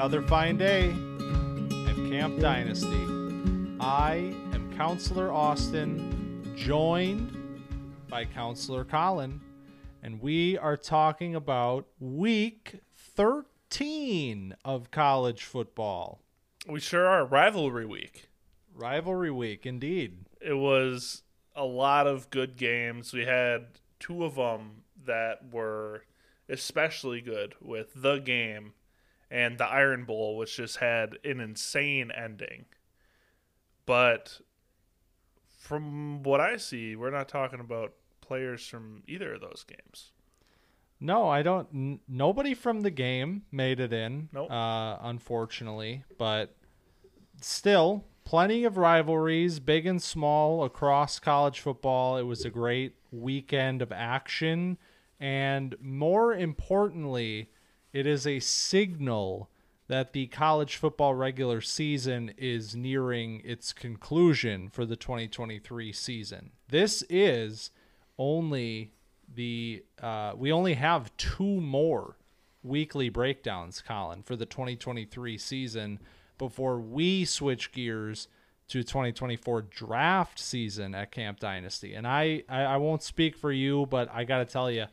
another fine day at Camp Dynasty. I am Counselor Austin, joined by Counselor Collin, and we are talking about week 13 of college football. We sure are. Rivalry week. Rivalry week, indeed. It was a lot of good games. We had two of them that were especially good with the game and the Iron Bowl, which just had an insane ending. But from what I see, we're not talking about players from either of those games. No, I don't. N- nobody from the game made it in, Nope. uh, unfortunately. But still, plenty of rivalries, big and small, across college football. It was a great weekend of action. And more importantly, it is a signal that the college football regular season is nearing its conclusion for the 2023 season. This is only the uh, we only have two more weekly breakdowns, Collin, for the 2023 season before we switch gears to 2024 draft season at Camp Dynasty. And I, I, I won't speak for you, but I got to tell you,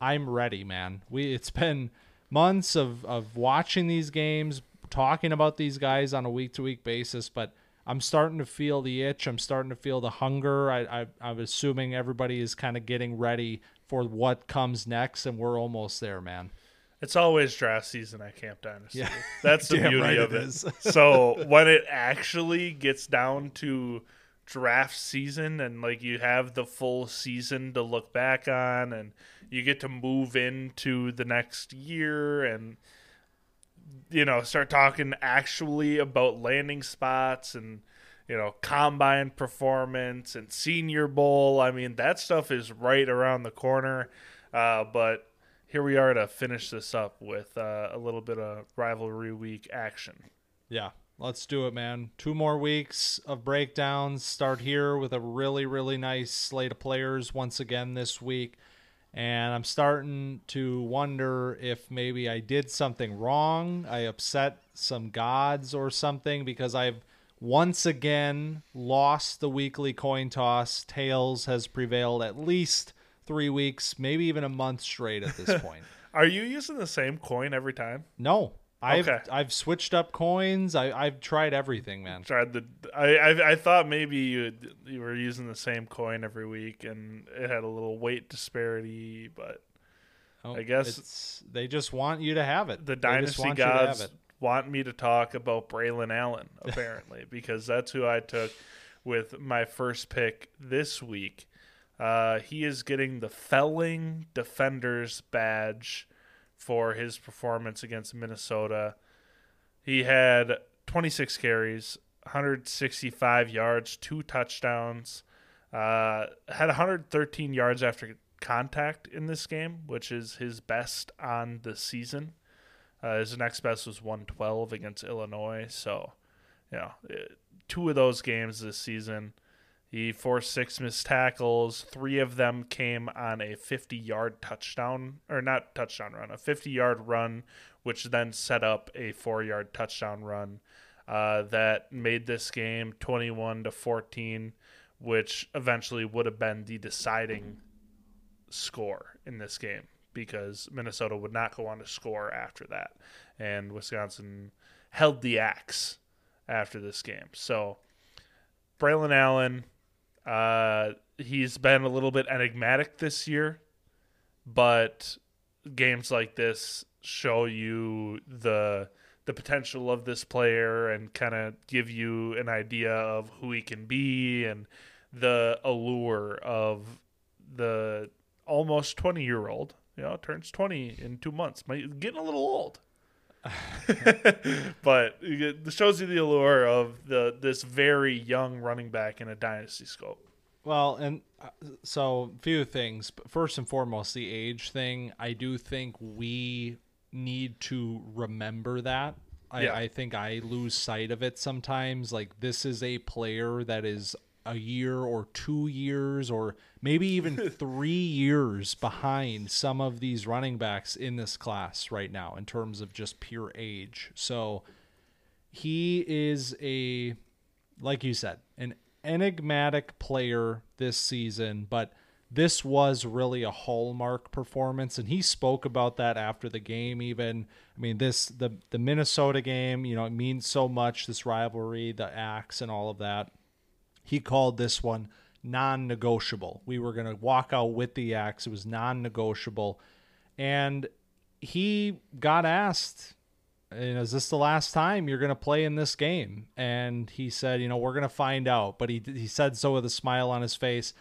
I'm ready, man. We it's been months of of watching these games, talking about these guys on a week to week basis, but I'm starting to feel the itch. I'm starting to feel the hunger. I, I I'm assuming everybody is kind of getting ready for what comes next, and we're almost there, man. It's always draft season at Camp Dynasty. Yeah. That's the beauty right of it it. so when it actually gets down to draft season and like you have the full season to look back on and you get to move into the next year and you know start talking actually about landing spots and you know combine performance and senior bowl. I mean that stuff is right around the corner. Uh, but here we are to finish this up with uh, a little bit of rivalry week action. Yeah, let's do it, man. Two more weeks of breakdowns. Start here with a really, really nice slate of players once again this week. And I'm starting to wonder if maybe I did something wrong. I upset some gods or something because I've once again lost the weekly coin toss. Tails has prevailed at least three weeks, maybe even a month straight at this point. are you using the same coin every time No. I've Okay. I've switched up coins. I, I've tried everything, man. tried the I, I I thought maybe you you were using the same coin every week and it had a little weight disparity, but Oh, I guess- it's, they just want you to have it. the They dynasty want you to have gods want me to talk about Braelon Allen apparently because that's who I took with my first pick this week. Uh, he is getting the Felling Defenders badge for his performance against Minnesota. He had 26 carries, 165 yards, two touchdowns. Uh, had 113 yards after contact in this game, which is his best on the season. Uh, his next best was 112 against Illinois. So, you know, two of those games this season, he forced six missed tackles. Three of them came on a 50 yard touchdown, or not touchdown run, a 50 yard run, which then set up a four yard touchdown run uh, that made this game 21 to 14, which eventually would have been the deciding score in this game because Minnesota would not go on to score after that. And Wisconsin held the axe after this game. So, Braelon Allen, uh, he's been a little bit enigmatic this year, but games like this show you the the potential of this player and kind of give you an idea of who he can be and the allure of the almost 20 year old you know turns 20 in two months Might, getting a little old but it shows you the allure of the this very young running back in a dynasty scope Well, and uh, so few things. But First and foremost, the age thing. I do think we need to remember that. I, Yeah. I think I lose sight of it sometimes. Like this is a player that is a year or two years or maybe even three years behind some of these running backs in this class right now in terms of just pure age. So he is a, like you said, an enigmatic player this season, but this was really a hallmark performance. And he spoke about that after the game even. I mean this the the minnesota game you know it means so much this rivalry the axe and all of that he called this one non-negotiable. We were going to walk out with the axe. It was non-negotiable. And he got asked is this the last time you're going to play in this game? And he said you know we're going to find out. But he he said so with a smile on his face.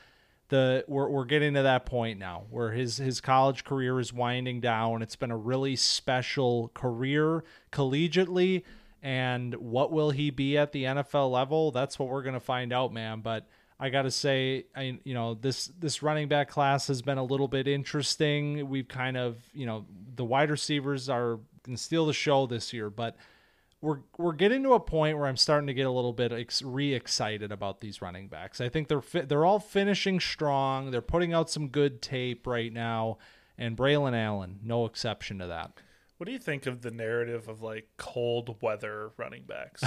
The we're we're getting to that point now where his his college career is winding down. It's been a really special career collegiately and what will he be at the NFL level? That's what we're going to find out, man, but I got to say, I you know, this this running back class has been a little bit interesting. We've kind of, you know, the wide receivers are to steal the show this year, but we're we're getting to a point where I'm starting to get a little bit ex- re-excited about these running backs. I think they're fi- they're all finishing strong. They're putting out some good tape right now, and Braelon Allen, no exception to that. What do you think of the narrative of like cold weather running backs?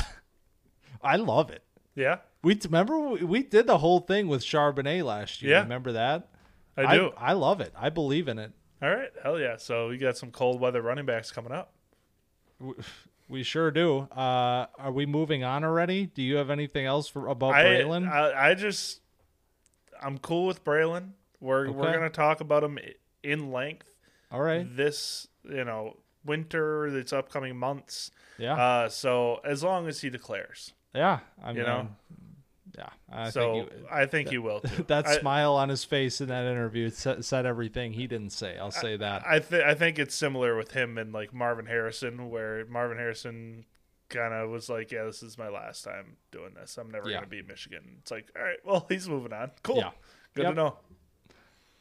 I love it. Yeah, we remember we did the whole thing with Charbonnet last year. Yeah. remember that? I do. I, I love it. I believe in it. All right, hell yeah. So we got some cold weather running backs coming up. We sure do. Uh, are we moving on already? Do you have anything else for about I, Braelon? I I just I'm cool with Braelon. We're we're gonna talk about him in length All right. this you know winter, this upcoming months. Yeah. Uh, so as long as he declares, yeah. I you mean, know. yeah. I so think you, I think he will that I, smile on his face in that interview said, said everything he didn't say. I'll say that. I think I think it's similar with him and like Marvin Harrison, where Marvin Harrison kind of was like, "Yeah, this is my last time doing this. I'm never Yeah. gonna beat Michigan." It's like, all right, well, he's moving on. Cool. Yeah. Good Yep. to know.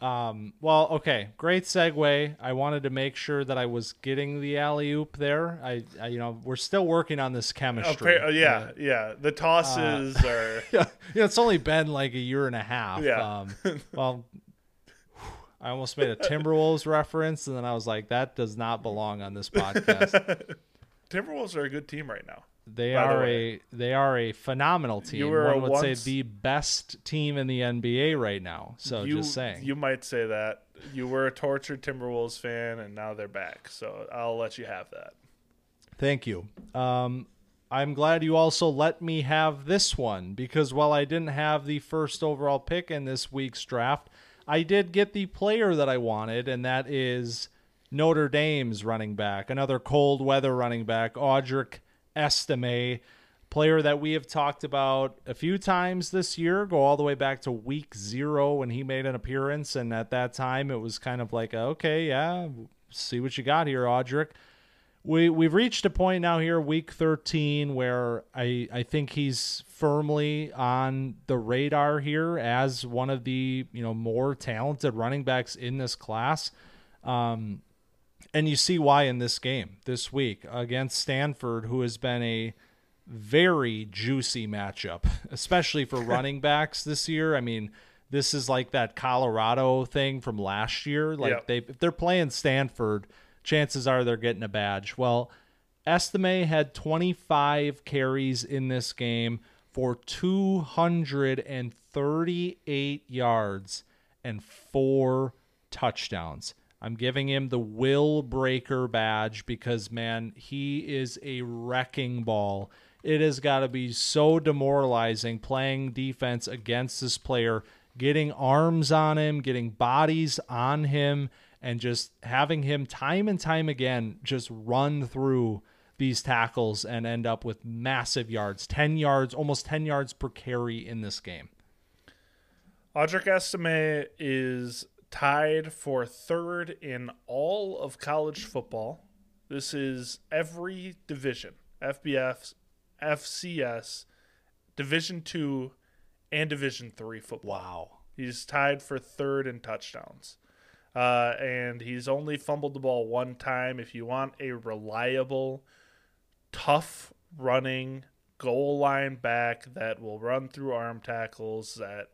Um, well, okay, great segue. I wanted to make sure that I was getting the alley oop there. I, I, you know, we're still working on this chemistry. Appa- yeah, yeah. The tosses Uh, are. yeah, yeah. It's only been like a year and a half. Yeah. Um, well, I almost made a Timberwolves reference, and then I was like, that does not belong on this podcast. Timberwolves are a good team right now. They By are way. a they are a phenomenal team. were a One would once- say the best team in the NBA right now. So you, just saying. You might say that. You were a tortured Timberwolves fan, and now they're back. So I'll let you have that. Thank you. Um, I'm glad you also let me have this one because while I didn't have the first overall pick in this week's draft, I did get the player that I wanted, and that is Notre Dame's running back, another cold weather running back, Audric Estime, player that we have talked about a few times this year, go all the way back to week zero when he made an appearance. And at that time, it was kind of like, okay, yeah, see what you got here, Audric we we've reached a point now here week 13 where I I think he's firmly on the radar here as one of the you know more talented running backs in this class um and you see why in this game this week against Stanford who has been a very juicy matchup especially for running backs this year I mean this is like that Colorado thing from last year like Yep. they if they're playing Stanford chances are they're getting a badge. Well, Estime had 25 carries in this game for 238 yards and four touchdowns. I'm giving him the will breaker badge because, man, he is a wrecking ball. It has got to be so demoralizing playing defense against this player, getting arms on him, getting bodies on him, and just having him time and time again just run through these tackles and end up with massive yards 10 yards, almost 10 yards per carry in this game. Audric Estime is tied for third in all of college football. This is every division FBS, FCS, Division two, and Division three football. Wow. He's tied for third in touchdowns. Uh, and he's only fumbled the ball one time. If you want a reliable, tough running goal line back that will run through arm tackles that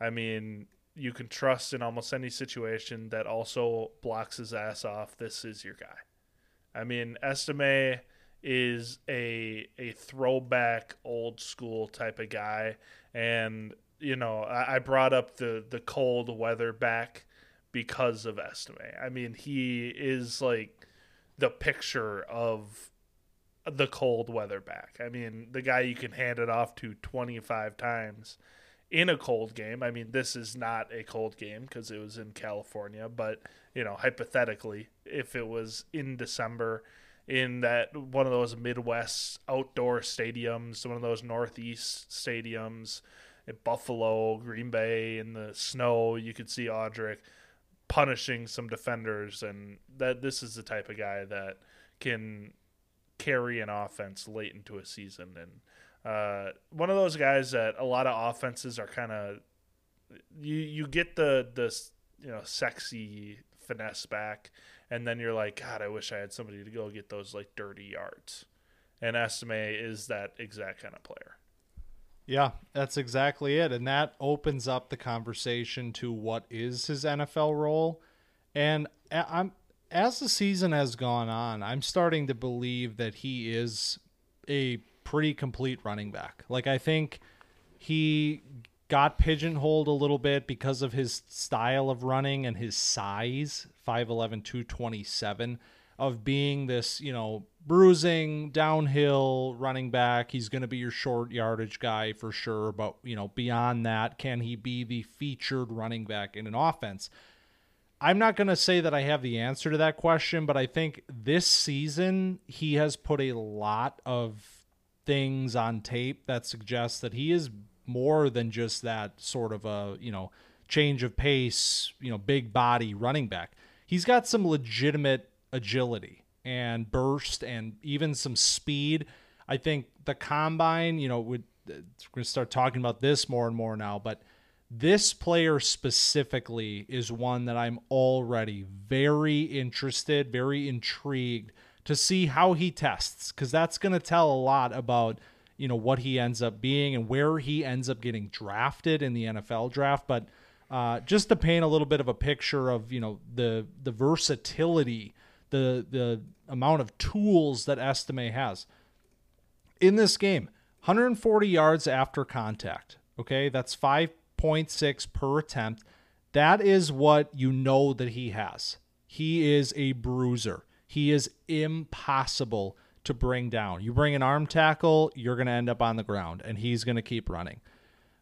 I mean you can trust in almost any situation that also blocks his ass off. This is your guy. I mean, Estime is a a throwback old school type of guy and you know, I, I brought up the the cold weather back because of Estime. I mean, he is like the picture of the cold weather back. I mean, the guy you can hand it off to 25 times in a cold game. I mean, this is not a cold game because it was in California, but you know, hypothetically, if it was in December in that one of those Midwest outdoor stadiums, one of those Northeast stadiums, at Buffalo, Green Bay, in the snow, you could see Audric punishing some defenders, and that this is the type of guy that can carry an offense late into a season, and uh, one of those guys that a lot of offenses are kind of you you get the the you know sexy finesse back, and then you're like, God, I wish I had somebody to go get those like dirty yards. And Estime is that exact kind of player. Yeah, that's exactly it. And that opens up the conversation to what is his NFL role. And I'm as the season has gone on, I'm starting to believe that he is a pretty complete running back. Like I think he got pigeonholed a little bit because of his style of running and his size, 5'11 227 of being this, you know, bruising downhill running back. He's going to be your short yardage guy for sure, but you know, beyond that, can he be the featured running back in an offense? I'm not going to say that I have the answer to that question, but I think this season he has put a lot of things on tape that suggests that he is more than just that sort of a, you know, change of pace, you know, big body running back. He's got some legitimate agility and burst and even some speed. I think the combine, you know, would we're going to start talking about this more and more now, but this player specifically is one that I'm already very interested, very intrigued to see how he tests because that's going to tell a lot about you know what he ends up being and where he ends up getting drafted in the NFL draft. But uh, just to paint a little bit of a picture of you know the the versatility the the amount of tools that Estime has in this game. 140 yards after contact. Okay, that's 5.6 per attempt. That is what you know that he has. He is a bruiser. He is impossible to bring down. You bring an arm tackle, you're going to end up on the ground, and he's going to keep running.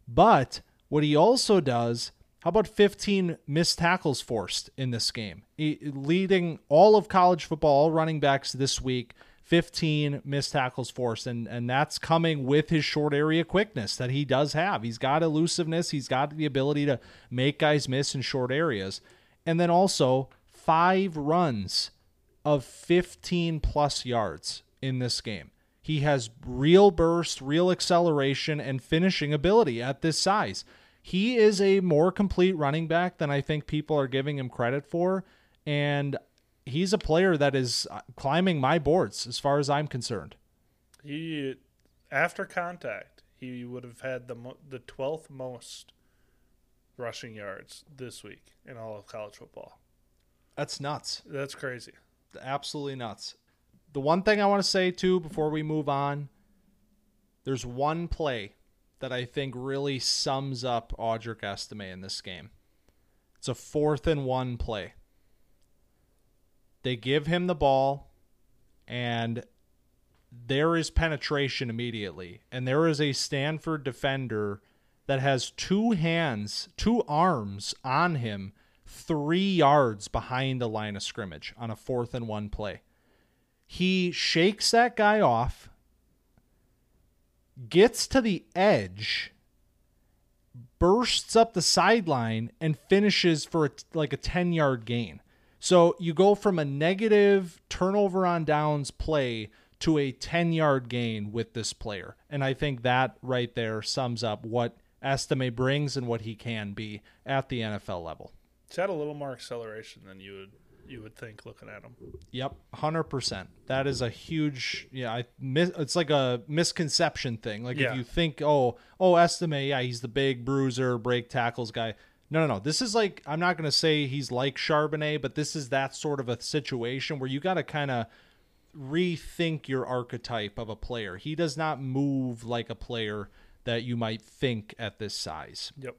But what he also does how about 15 missed tackles forced in this game? leading all of college football, all running backs this week, 15 missed tackles forced. And, and that's coming with his short area quickness that he does have. He's got elusiveness, he's got the ability to make guys miss in short areas. And then also five runs of 15 plus yards in this game. He has real burst, real acceleration, and finishing ability at this size he is a more complete running back than I think people are giving him credit for. And he's a player that is uh, climbing my boards as far as I'm concerned. He, after contact, he would have had the the 12th most rushing yards this week in all of college football. That's nuts. That's crazy. Absolutely nuts. The one thing I want to say too before we move on, there's one play that I think really sums up Audric Estime in this game. It's a fourth and one play. They give him the ball, and there is penetration immediately. And there is a Stanford defender that has two hands, two arms on him, three yards behind the line of scrimmage on a fourth and one play. He shakes that guy off gets to the edge, bursts up the sideline, and finishes for a, like a 10 yard gain. So you go from a negative turnover on downs play to a 10 yard gain with this player. And I think that right there sums up what Estime brings and what he can be at the NFL level. He's had a little more acceleration than you would You would think looking at him. Yep, hundred percent. That is a huge, yeah. I mis- it's like a misconception thing. Like Yeah. if you think, oh, oh, Estime, yeah, he's the big bruiser, break tackles guy. No, no, no. This is like I'm not gonna say he's like Charbonnet, but this is that sort of a situation where you got to kind of rethink your archetype of a player. He does not move like a player that you might think at this size. Yep.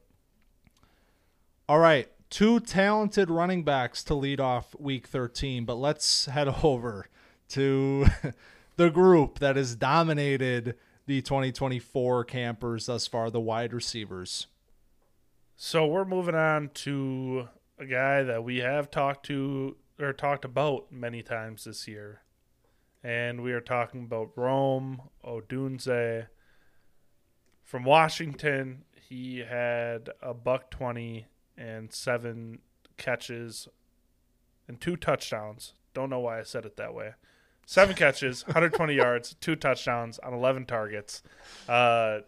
All right, two talented running backs to lead off week 13, but let's head over to the group that has dominated the 2024 campers thus far, the wide receivers. So we're moving on to a guy that we have talked to or talked about many times this year. And we are talking about Rome Odunze from Washington. He had a buck 20 and seven catches and two touchdowns. Don't know why I said it that way. Seven catches, 120 yards, two touchdowns on 11 targets. Uh,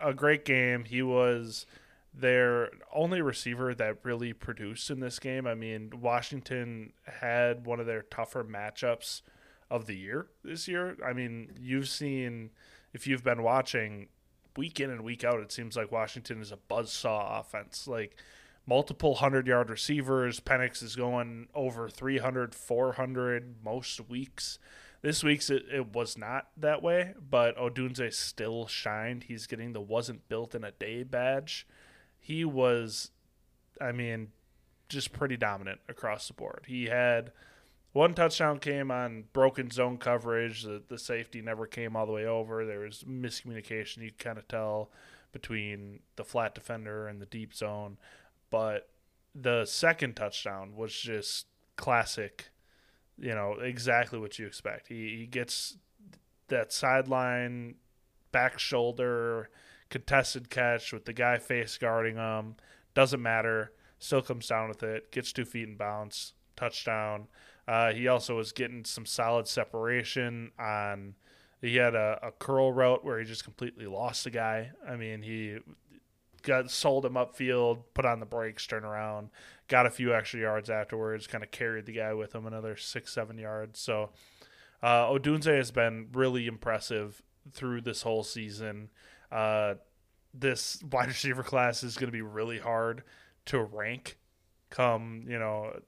a great game. He was their only receiver that really produced in this game. I mean, Washington had one of their tougher matchups of the year this year. I mean, you've seen if you've been watching week in and week out, it seems like Washington is a buzzsaw offense. Like multiple 100-yard receivers, Penix is going over 300, 400 most weeks. This week's it, it was not that way, but Odunze still shined. He's getting the wasn't built in a day badge he was, I mean, just pretty dominant across the board. He had one touchdown came on broken zone coverage. The, the safety never came all the way over. There was miscommunication. You kind of tell between the flat defender and the deep zone. But the second touchdown was just classic, you know, exactly what you expect. He, he gets that sideline back shoulder contested catch with the guy face guarding him. Doesn't matter. Still comes down with it. Gets two feet in bounce. Touchdown. Uh, he also was getting some solid separation on. He had a, a curl route where he just completely lost the guy. I mean, he got sold him upfield, put on the brakes, turn around, got a few extra yards afterwards, kind of carried the guy with him another six, seven yards. So uh, Odunze has been really impressive through this whole season. Uh, this wide receiver class is going to be really hard to rank come, you know,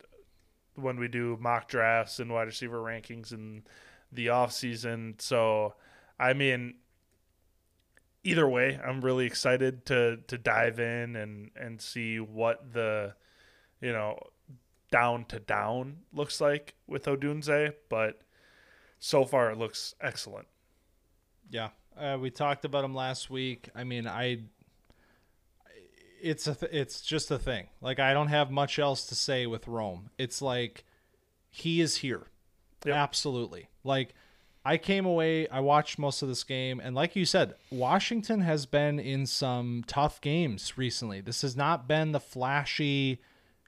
when we do mock drafts and wide receiver rankings in the off season. So, I mean, either way, I'm really excited to to dive in and and see what the you know down to down looks like with Odunze, but so far it looks excellent. Yeah, uh, we talked about him last week. I mean, I it's a th- it's just a thing. Like I don't have much else to say with Rome. It's like he is here. Yep. Absolutely. Like I came away, I watched most of this game and like you said, Washington has been in some tough games recently. This has not been the flashy,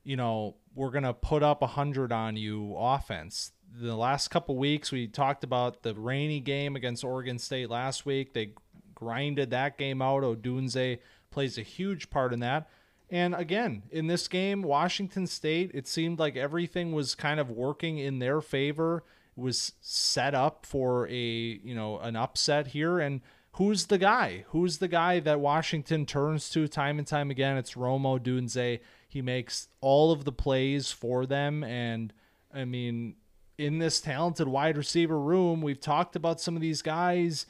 you know, we're going to put up a 100 on you offense the last couple weeks we talked about the rainy game against Oregon State last week. They grinded that game out. Odunze plays a huge part in that. And again, in this game, Washington State, it seemed like everything was kind of working in their favor. Was set up for a, you know, an upset here and who's the guy? Who's the guy that Washington turns to time and time again? It's Rome Odunze. He makes all of the plays for them and I mean, in this talented wide receiver room, we've talked about some of these guys.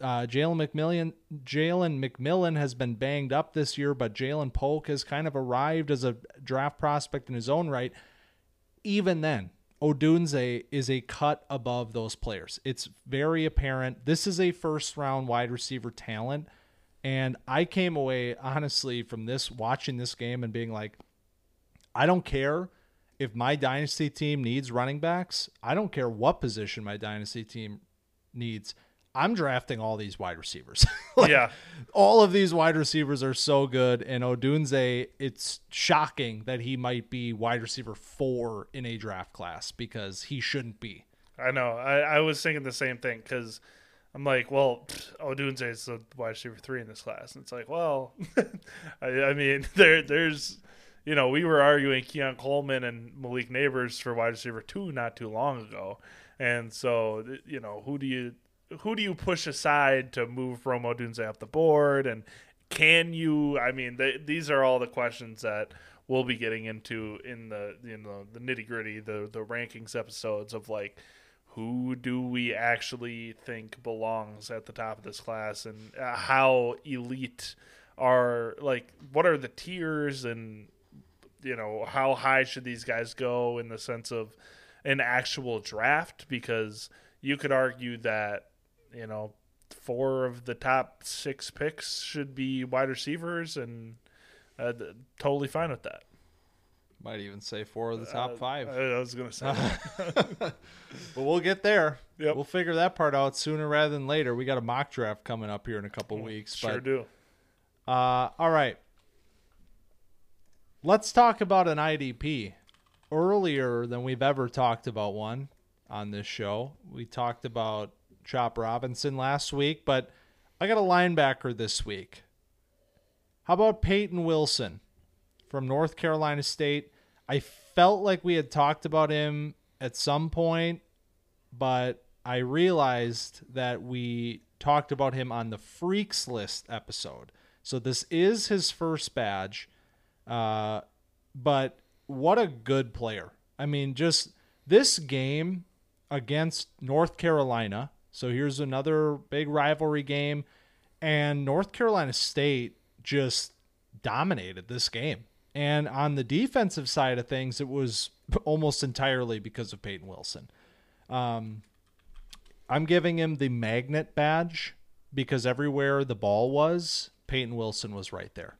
Uh, Jalen McMillan, Jalen McMillan has been banged up this year, but Ja'Lynn Polk has kind of arrived as a draft prospect in his own right. Even then, Odunze is a cut above those players. It's very apparent. This is a first round wide receiver talent. And I came away, honestly, from this, watching this game and being like, I don't care if my dynasty team needs running backs, I don't care what position my dynasty team needs. I'm drafting all these wide receivers. like, yeah. All of these wide receivers are so good. And Odunze, it's shocking that he might be wide receiver four in a draft class because he shouldn't be. I know. I, I was thinking the same thing because I'm like, well, Odunze is the wide receiver three in this class. And it's like, well, I, I mean, there there's you know, we were arguing Keon Coleman and Malik Nabers for wide receiver two not too long ago, and so you know, who do you who do you push aside to move Rome Odunze up the board, and can you? I mean, these are all the questions that we'll be getting into in the you know the nitty gritty, the the rankings episodes of like who do we actually think belongs at the top of this class? And uh, how elite are like what are the tiers? And you know how high should these guys go in the sense of an actual draft? Because you could argue that you know four of the top six picks should be wide receivers and uh, totally fine with that might even say four of the top uh, five. I was gonna say, but we'll get there. Yep. We'll figure that part out sooner rather than later. We got a mock draft coming up here in a couple weeks. sure but, do. Uh, all right. Let's talk about an IDP. Earlier than we've ever talked about one on this show. We talked about Chop Robinson last week, but I got a linebacker this week. How about Payton Wilson from North Carolina State? I felt like we had talked about him at some point, but I realized that we talked about him on the Freaks List episode. So this is his first badge. Uh, but what a good player. I mean, just this game against North Carolina. So here's another big rivalry game. And North Carolina State just dominated this game. And on the defensive side of things, it was almost entirely because of Payton Wilson. Um, I'm giving him the magnet badge because everywhere the ball was, Payton Wilson was right there.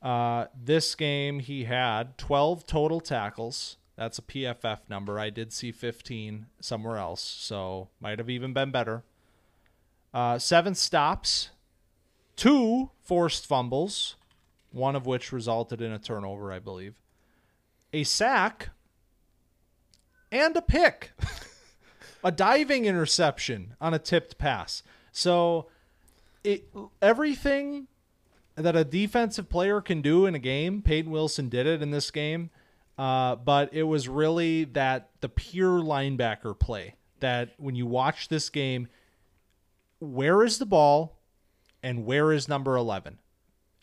Uh, this game, he had 12 total tackles. That's a PFF number. I did see 15 somewhere else, so might have even been better. Uh, seven stops, two forced fumbles, one of which resulted in a turnover, I believe, a sack, and a pick, a diving interception on a tipped pass. So, it everything that a defensive player can do in a game, Payton Wilson did it in this game. Uh, but it was really that the pure linebacker play that when you watch this game, where is the ball and where is number 11?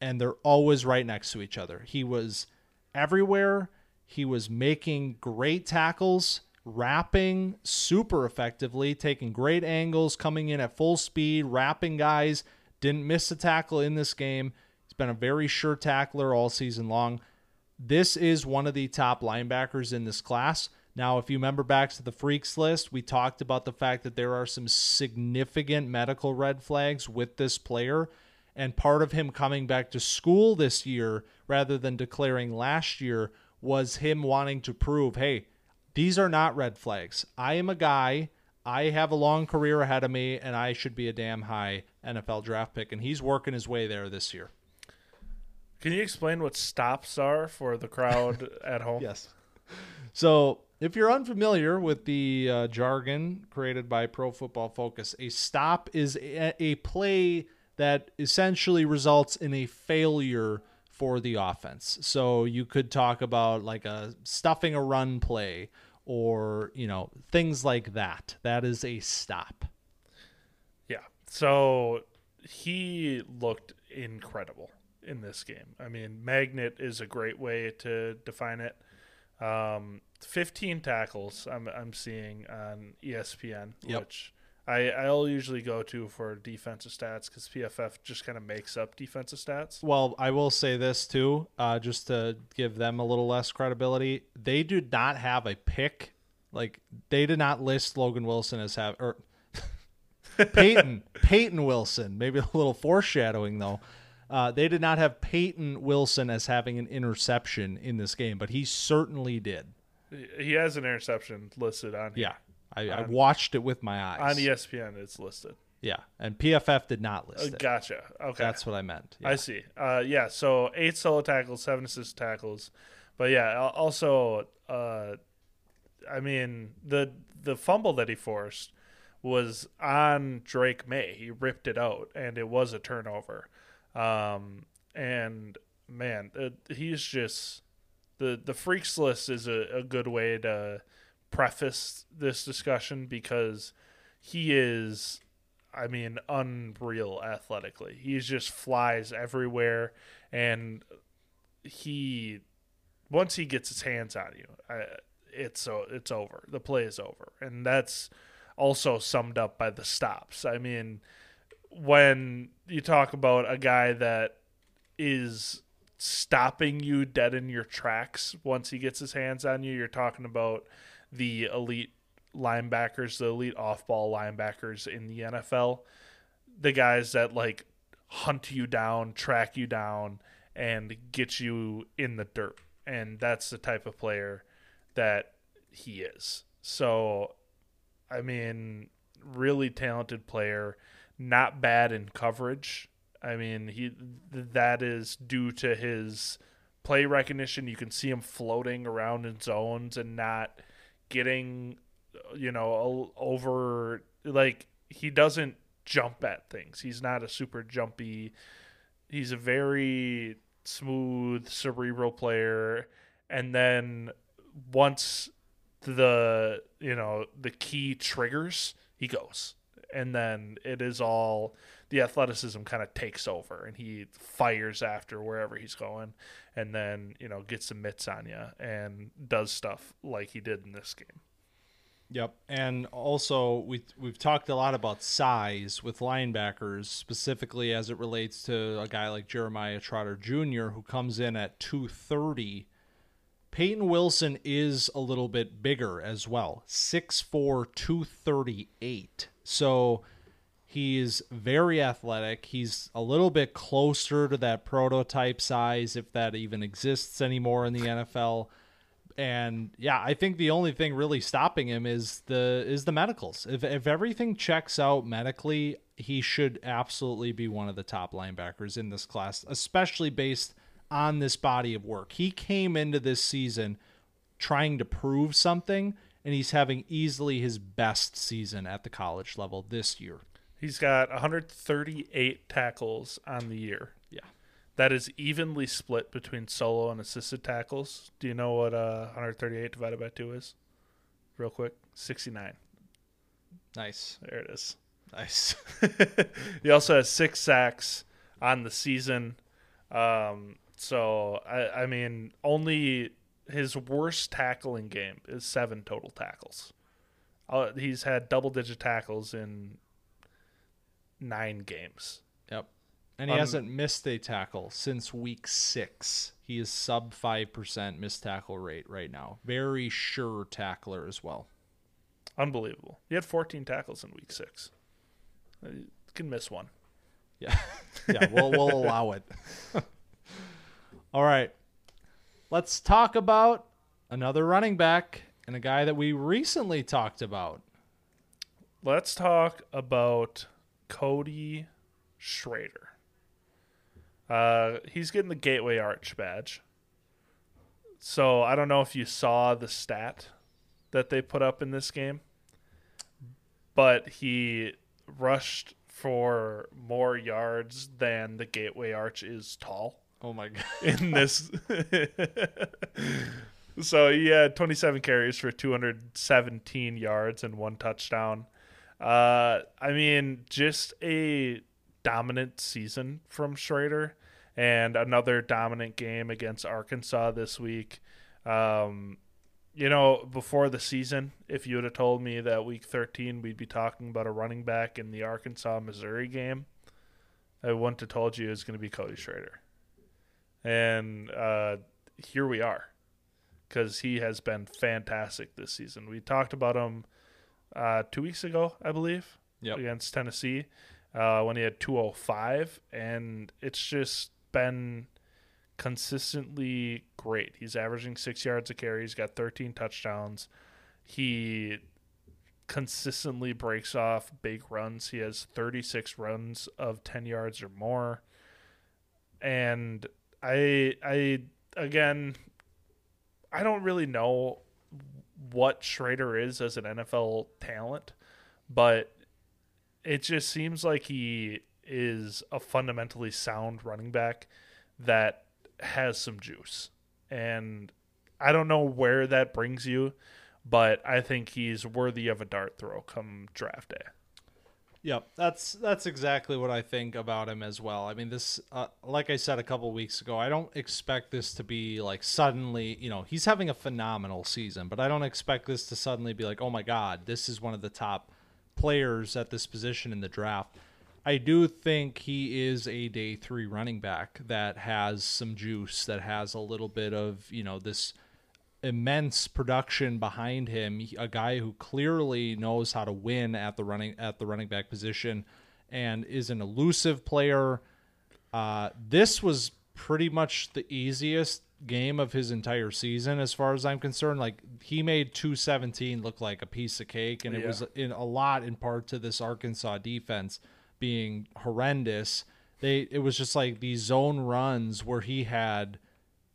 and they're always right next to each other. He was everywhere. He was making great tackles, wrapping super effectively, taking great angles, coming in at full speed, wrapping guys. Didn't miss a tackle in this game. He's been a very sure tackler all season long. This is one of the top linebackers in this class. Now, if you remember back to the freaks list, we talked about the fact that there are some significant medical red flags with this player and part of him coming back to school this year rather than declaring last year was him wanting to prove hey, these are not red flags. I am a guy. I have a long career ahead of me, and I should be a damn high NFL draft pick. And he's working his way there this year. Can you explain what stops are for the crowd at home? Yes. So, if you're unfamiliar with the uh, jargon created by Pro Football Focus, a stop is a, a play that essentially results in a failure for the offense. So you could talk about like a stuffing a run play or, you know, things like that. That is a stop. Yeah. So he looked incredible in this game. I mean, magnet is a great way to define it. Um, 15 tackles I'm I'm seeing on ESPN, yep. which I I'll usually go to for defensive stats because PFF just kind of makes up defensive stats. Well, I will say this too, uh, just to give them a little less credibility. They do not have a pick. Like they did not list Logan Wilson as have or Payton Payton Wilson. Maybe a little foreshadowing though. Uh, they did not have Payton Wilson as having an interception in this game, but he certainly did. He has an interception listed on here. Yeah, I, I, watched it with my eyes. On ESPN, it's listed. Yeah, and PFF did not list uh, it. Gotcha. Okay, that's what I meant. Yeah. I see. Uh, yeah, so eight solo tackles, seven assist tackles, but yeah, also, uh, I mean the the fumble that he forced was on Drake Maye. He ripped it out, and it was a turnover. Um, and man, it, he's just the the freaks list is a, a good way to preface this discussion because he is I mean unreal athletically. He just flies everywhere and he once he gets his hands on you, I, it's so it's over. The play is over. And that's also summed up by the stops. I mean, when you talk about a guy that is stopping you dead in your tracks once he gets his hands on you, you're talking about the elite linebackers, the elite off ball linebackers in the NFL. The guys that like hunt you down, track you down, and get you in the dirt. And that's the type of player that he is. So, I mean, really talented player, not bad in coverage. I mean, he that is due to his play recognition. You can see him floating around in zones and not getting, you know, over like he doesn't jump at things. He's not a super jumpy. He's a very smooth, cerebral player. And then once the you know the key triggers, he goes, and then it is all the athleticism kind of takes over, and he fires after wherever he's going, and then you know gets the mitts on you and does stuff like he did in this game. Yep, and also we we've talked a lot about size with linebackers, specifically as it relates to a guy like Jeremiah Trotter Jr., who comes in at two thirty. Payton Wilson is a little bit bigger as well, 6'4", 238. So he's very athletic. He's a little bit closer to that prototype size, if that even exists anymore in the NFL and yeah, I think the only thing really stopping him is the is the medicals. If if everything checks out medically, he should absolutely be one of the top linebackers in this class, especially based on this body of work. He came into this season trying to prove something and he's having easily his best season at the college level this year. He's got 138 tackles on the year Yeah. that is evenly split between solo and assisted tackles. Do you know what uh, 138 divided by 2 is? Real quick 69. Nice. There it is. Nice. he also has six sacks on the season. Um, so, I, I mean, only his worst tackling game is seven total tackles. Uh, he's had double digit tackles in nine games. Yep. And he um, hasn't missed a tackle since week six. He is sub 5% missed tackle rate right now. Very sure tackler as well. Unbelievable. He had 14 tackles in week six. You can miss one. Yeah. yeah, we'll, we'll allow it. All right. Let's talk about another running back and a guy that we recently talked about. Let's talk about Cody Schrader. Uh, he's getting the Gateway Arch badge. So I don't know if you saw the stat that they put up in this game, but he rushed for more yards than the Gateway Arch is tall. Oh my god! In this, so he had 27 carries for 217 yards and one touchdown. Uh, I mean, just a dominant season from Schrader and another dominant game against Arkansas this week. Um, you know, before the season, if you would have told me that week 13 we'd be talking about a running back in the Arkansas Missouri game, I wouldn't have told you it was going to be Cody Schrader. And uh, here we are because he has been fantastic this season. We talked about him uh, two weeks ago, I believe, yep. against Tennessee uh, when he had 205. And it's just been consistently great. He's averaging six yards a carry. He's got 13 touchdowns. He consistently breaks off big runs. He has 36 runs of 10 yards or more. And I I again I don't really know what Schrader is as an NFL talent, but it just seems like he is a fundamentally sound running back that has some juice. And I don't know where that brings you, but I think he's worthy of a dart throw come draft day. Yep, that's that's exactly what I think about him as well. I mean, this, uh, like I said a couple weeks ago, I don't expect this to be like suddenly. You know, he's having a phenomenal season, but I don't expect this to suddenly be like, oh my god, this is one of the top players at this position in the draft. I do think he is a day three running back that has some juice, that has a little bit of you know this immense production behind him. A guy who clearly knows how to win at the running at the running back position, and is an elusive player. Uh, this was pretty much the easiest game of his entire season, as far as I'm concerned. Like he made 217 look like a piece of cake, and it Yeah. was in a lot in part to this Arkansas defense being horrendous. They it was just like these zone runs where he had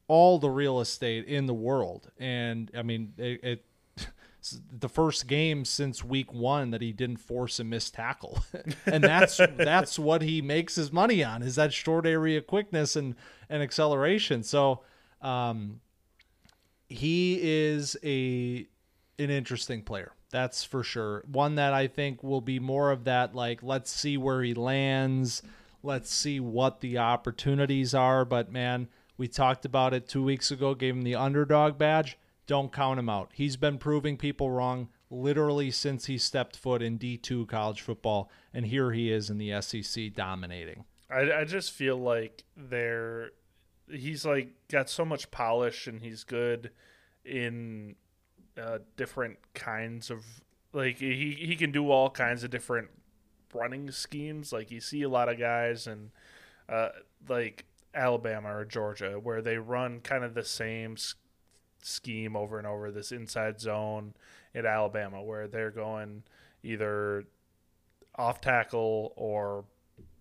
all the real estate in the world. And I mean, it, it the first game since week one that he didn't force a missed tackle, and that's that's what he makes his money on is that short area quickness and and acceleration. So, um, he is a an interesting player. That's for sure. One that I think will be more of that like let's see where he lands. Let's see what the opportunities are, but man, we talked about it 2 weeks ago, gave him the underdog badge. Don't count him out. He's been proving people wrong literally since he stepped foot in D2 college football and here he is in the SEC dominating. I, I just feel like they're he's like got so much polish and he's good in uh, different kinds of like he he can do all kinds of different running schemes. Like you see a lot of guys and uh, like Alabama or Georgia where they run kind of the same scheme over and over. This inside zone in Alabama where they're going either off tackle or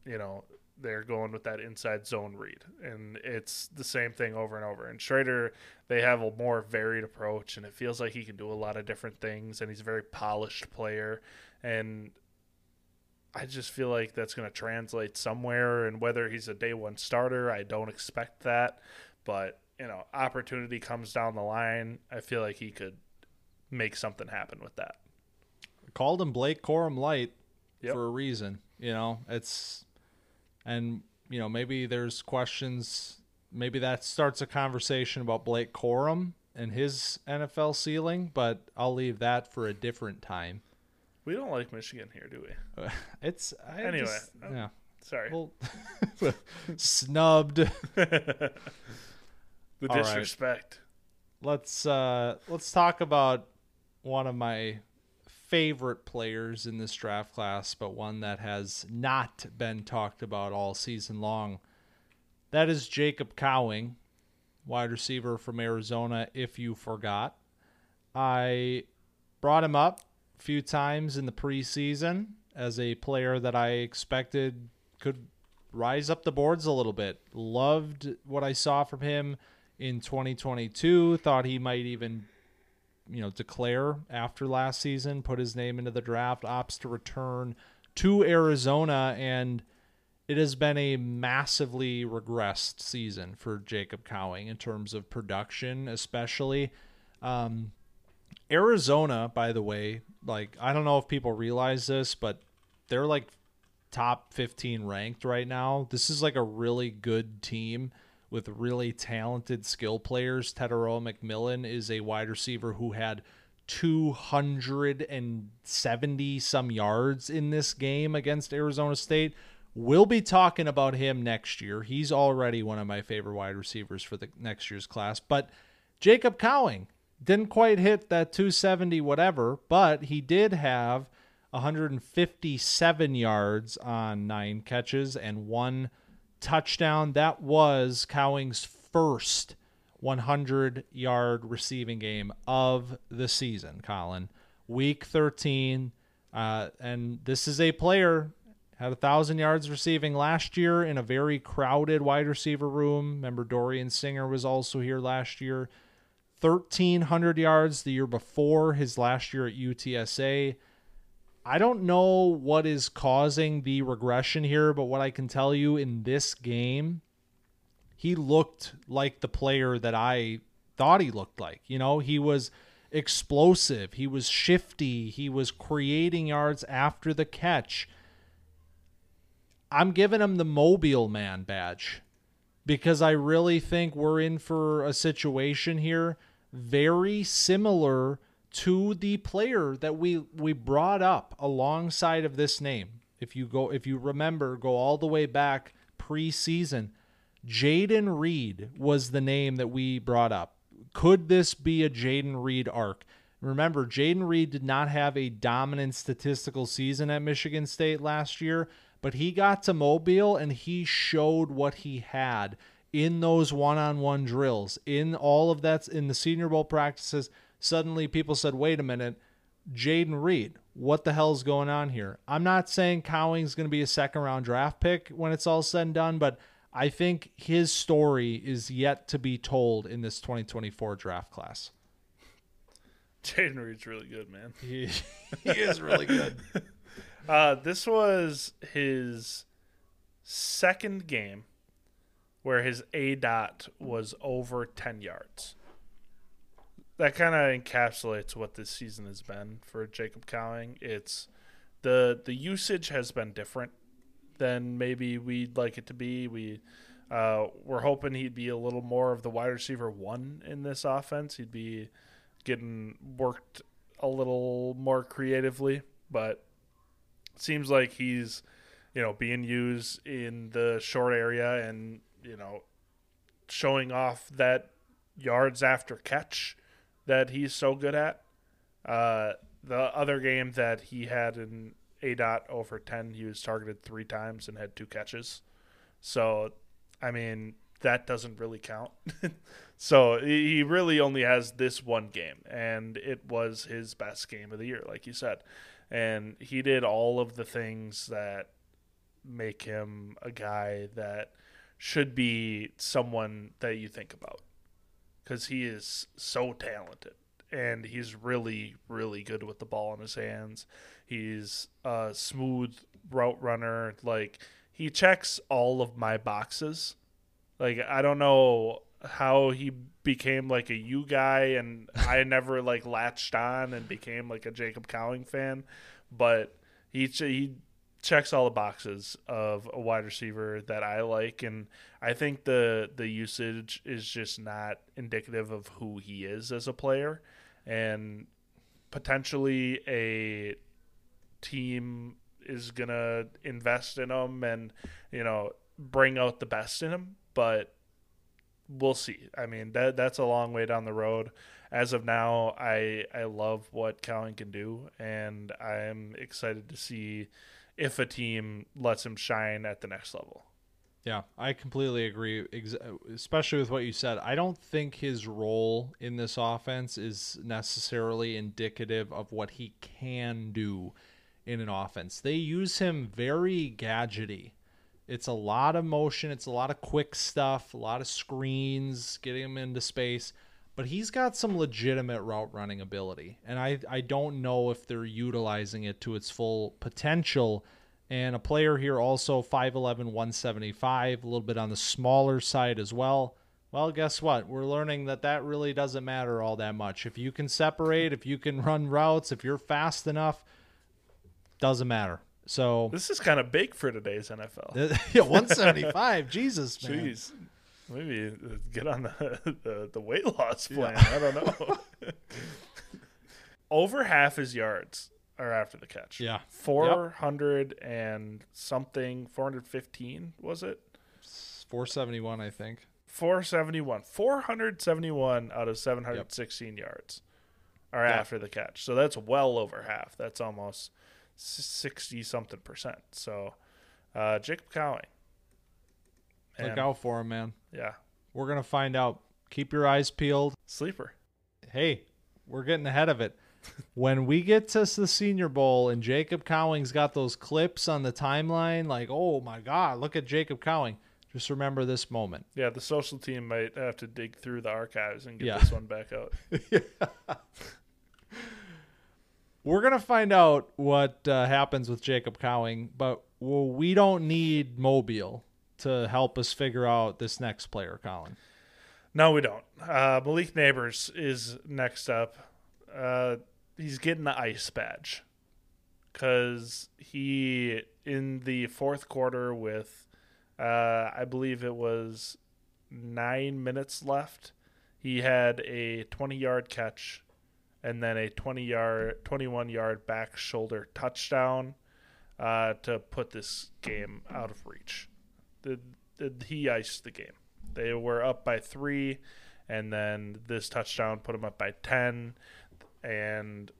you know they're going with that inside zone read and it's the same thing over and over and Schrader they have a more varied approach and it feels like he can do a lot of different things and he's a very polished player and I just feel like that's going to translate somewhere and whether he's a day one starter I don't expect that but you know opportunity comes down the line I feel like he could make something happen with that Called him Blake Corum Light Yep. for a reason. You know, it's and you know maybe there's questions. Maybe that starts a conversation about Blake Corum and his NFL ceiling, but I'll leave that for a different time. We don't like Michigan here do we It's I Anyway, just- um, yeah. sorry Well, snubbed. the All right. disrespect let's uh let's talk about one of my favorite players in this draft class but one that has not been talked about all season long that is jacob cowing wide receiver from arizona if you forgot i brought him up few times in the preseason as a player that i expected could rise up the boards a little bit loved what i saw from him in 2022. Thought he might even, you know, declare after last season, put his name into the draft, opts to return to Arizona, and it has been a massively regressed season for Jacob Cowing in terms of production, especially. Um, Arizona, by the way, like I don't know if people realize this, but they're like top 15 ranked right now. This is like a really good team with really talented skill players. Tetairoa McMillan is a wide receiver who had 270 some yards in this game against Arizona State. We'll be talking about him next year. He's already one of my favorite wide receivers for the next year's class. But Jacob Cowing didn't quite hit that 270 whatever, but he did have 157 yards on nine catches and one touchdown. That was Cowing's first 100 yard receiving game of the season, Collin. Week 13. Uh, and this is a player had a thousand yards receiving last year in a very crowded wide receiver room. Remember Dorian Singer was also here last year. 1300 yards the year before his last year at UTSA. I don't know what is causing the regression here, but what I can tell you in this game, he looked like the player that I thought he looked like. You know, he was explosive, he was shifty, he was creating yards after the catch. I'm giving him the mobile man badge because I really think we're in for a situation here very similar to the player that we we brought up alongside of this name. If you go if you remember go all the way back preseason, Jayden Reed was the name that we brought up. Could this be a Jayden Reed arc? Remember, Jayden Reed did not have a dominant statistical season at Michigan State last year, but he got to Mobile and he showed what he had in those one-on-one drills, in all of that in the Senior Bowl practices. Suddenly, people said, "Wait a minute, Jayden Reed, what the hell's going on here?" I'm not saying Cowing's going to be a second-round draft pick when it's all said and done, but I think his story is yet to be told in this 2024 draft class. Jayden Reed's really good, man. He, he is really good. Uh, this was his second game where his A dot was over 10 yards. That kind of encapsulates what this season has been for Jacob Cowing. It's the the usage has been different than maybe we'd like it to be. We uh, we're hoping he'd be a little more of the wide receiver one in this offense. He'd be getting worked a little more creatively, but seems like he's you know being used in the short area and you know showing off that yards after catch that he's so good at. Uh, the other game that he had in A dot over ten, he was targeted three times and had two catches. So, I mean, that doesn't really count. so he really only has this one game, and it was his best game of the year, like you said and he did all of the things that make him a guy that should be someone that you think about. Because he is so talented and he's really really good with the ball in his hands. He's a smooth route runner. Like he checks all of my boxes. Like i don't know how he became like a you guy and I never like latched on and became like a Jacob Cowing fan, but he he checks all the boxes of a wide receiver that I like and I think the the usage is just not indicative of who he is as a player and potentially a team is to invest in him and you know bring out the best in him but we'll see. I mean, that that's a long way down the road. As of now, I I love what Cowing can do, and I'm excited to see if a team lets him shine at the next level. Yeah, I completely agree, especially with what you said. I don't think his role in this offense is necessarily indicative of what he can do in an offense. They use him very gadgety it's a lot of motion, it's a lot of quick stuff, a lot of screens, getting him into space. But he's got some legitimate route running ability. And I, I don't know if they're utilizing it to its full potential. And a player here also 5'11, 175, a little bit on the smaller side as well. Well, guess what? We're learning that that really doesn't matter all that much. If you can separate, if you can run routes, if you're fast enough, doesn't matter. So this is kind of big for today's NFL. yeah, 175. Jesus, man. Jeez. Maybe get on the, the, the weight loss plan. Yeah. I don't know. Over half his yards are after the catch. Yeah. 400 yep. and something, 415, was it? 471, I think. 471. 471 out of 716 yep. yards are yep. after the catch. So that's well over half. That's almost – 60 something percent. So, uh, Jacob Cowing. Look out for him, man. Yeah. We're going to find out. Keep your eyes peeled. Sleeper. Hey, we're getting ahead of it. when we get to the Senior Bowl and Jacob Cowing's got those clips on the timeline, like, oh my God, look at Jacob Cowing. Just remember this moment. Yeah, the social team might have to dig through the archives and get yeah. this one back out. yeah. We're gonna find out what uh, happens with Jacob Cowing, but well, we don't need Mobile to help us figure out this next player, Collin. No, we don't. Uh, Malik Nabers is next up. Uh, he's getting the ice badge because he in the fourth quarter with, uh, I believe it was nine minutes left. He had a 20 yard catch and then a 20 yard, 21 yard back shoulder touchdown uh, to put this game out of reach. The, the, he iced the game. They were up by three, and then this touchdown put them up by 10. And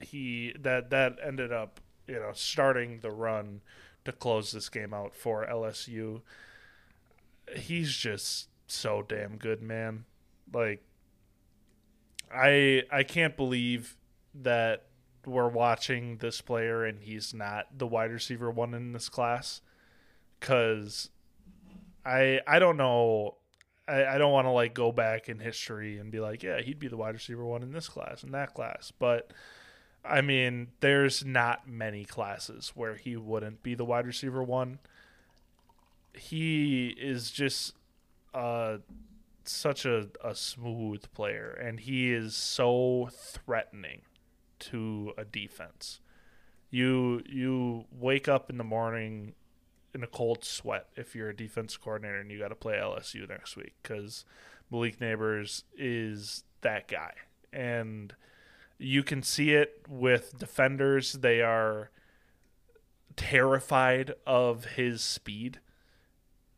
he that that ended up you know starting the run to close this game out for LSU. He's just so damn good, man. Like I I can't believe that we're watching this player and he's not the wide receiver one in this class cuz I I don't know I, I don't want to like go back in history and be like, yeah, he'd be the wide receiver one in this class and that class, but I mean, there's not many classes where he wouldn't be the wide receiver one. He is just uh, such a, a smooth player, and he is so threatening to a defense. You you wake up in the morning in a cold sweat if you're a defense coordinator and you got to play LSU next week because Malik Nabers is that guy, and you can see it with defenders. They are terrified of his speed,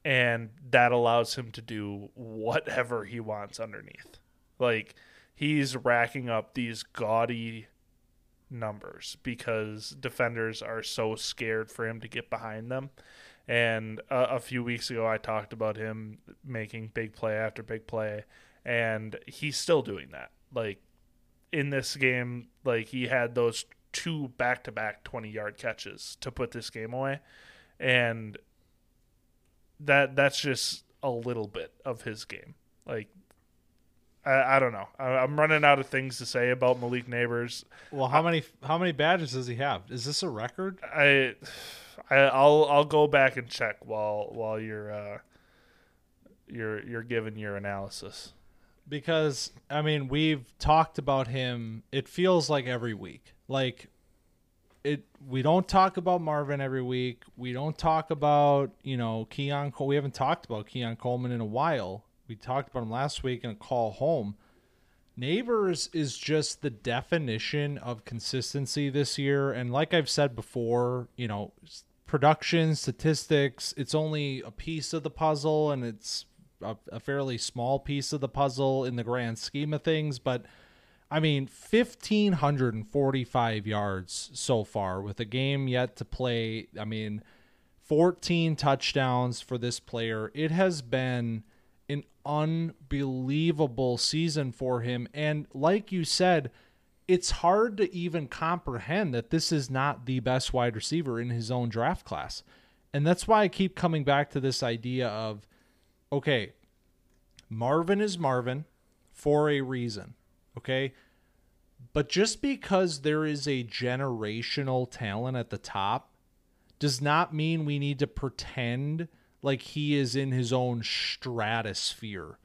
and that allows him to do whatever he wants underneath. Like, he's racking up these gaudy numbers because defenders are so scared for him to get behind them. And uh, a few weeks ago, I talked about him making big play after big play, and he's still doing that. Like, in this game, like he had those two back to back 20 yard catches to put this game away. And that that's just a little bit of his game. Like, I, I don't know. I, am running out of things to say about Malik Nabers. Well, how many how many badges does he have? Is this a record? I, I will I'll go back and check while while you're uh, you're you're giving your analysis because I mean we've talked about him. It feels like every week. Like it. We don't talk about Marvin every week. We don't talk about you know Keon. We haven't talked about Keon Coleman in a while. We talked about him last week in a call home. Nabers is just the definition of consistency this year, and like I've said before, you know, production statistics. It's only a piece of the puzzle, and it's a, a fairly small piece of the puzzle in the grand scheme of things, but I mean, 1,545 yards so far with a game yet to play. I mean, 14 touchdowns for this player. It has been an unbelievable season for him. And like you said, it's hard to even comprehend that this is not the best wide receiver in his own draft class. And that's why I keep coming back to this idea of okay, Marvin is Marvin for a reason. Okay. But just because there is a generational talent at the top does not mean we need to pretend like he is in his own stratosphere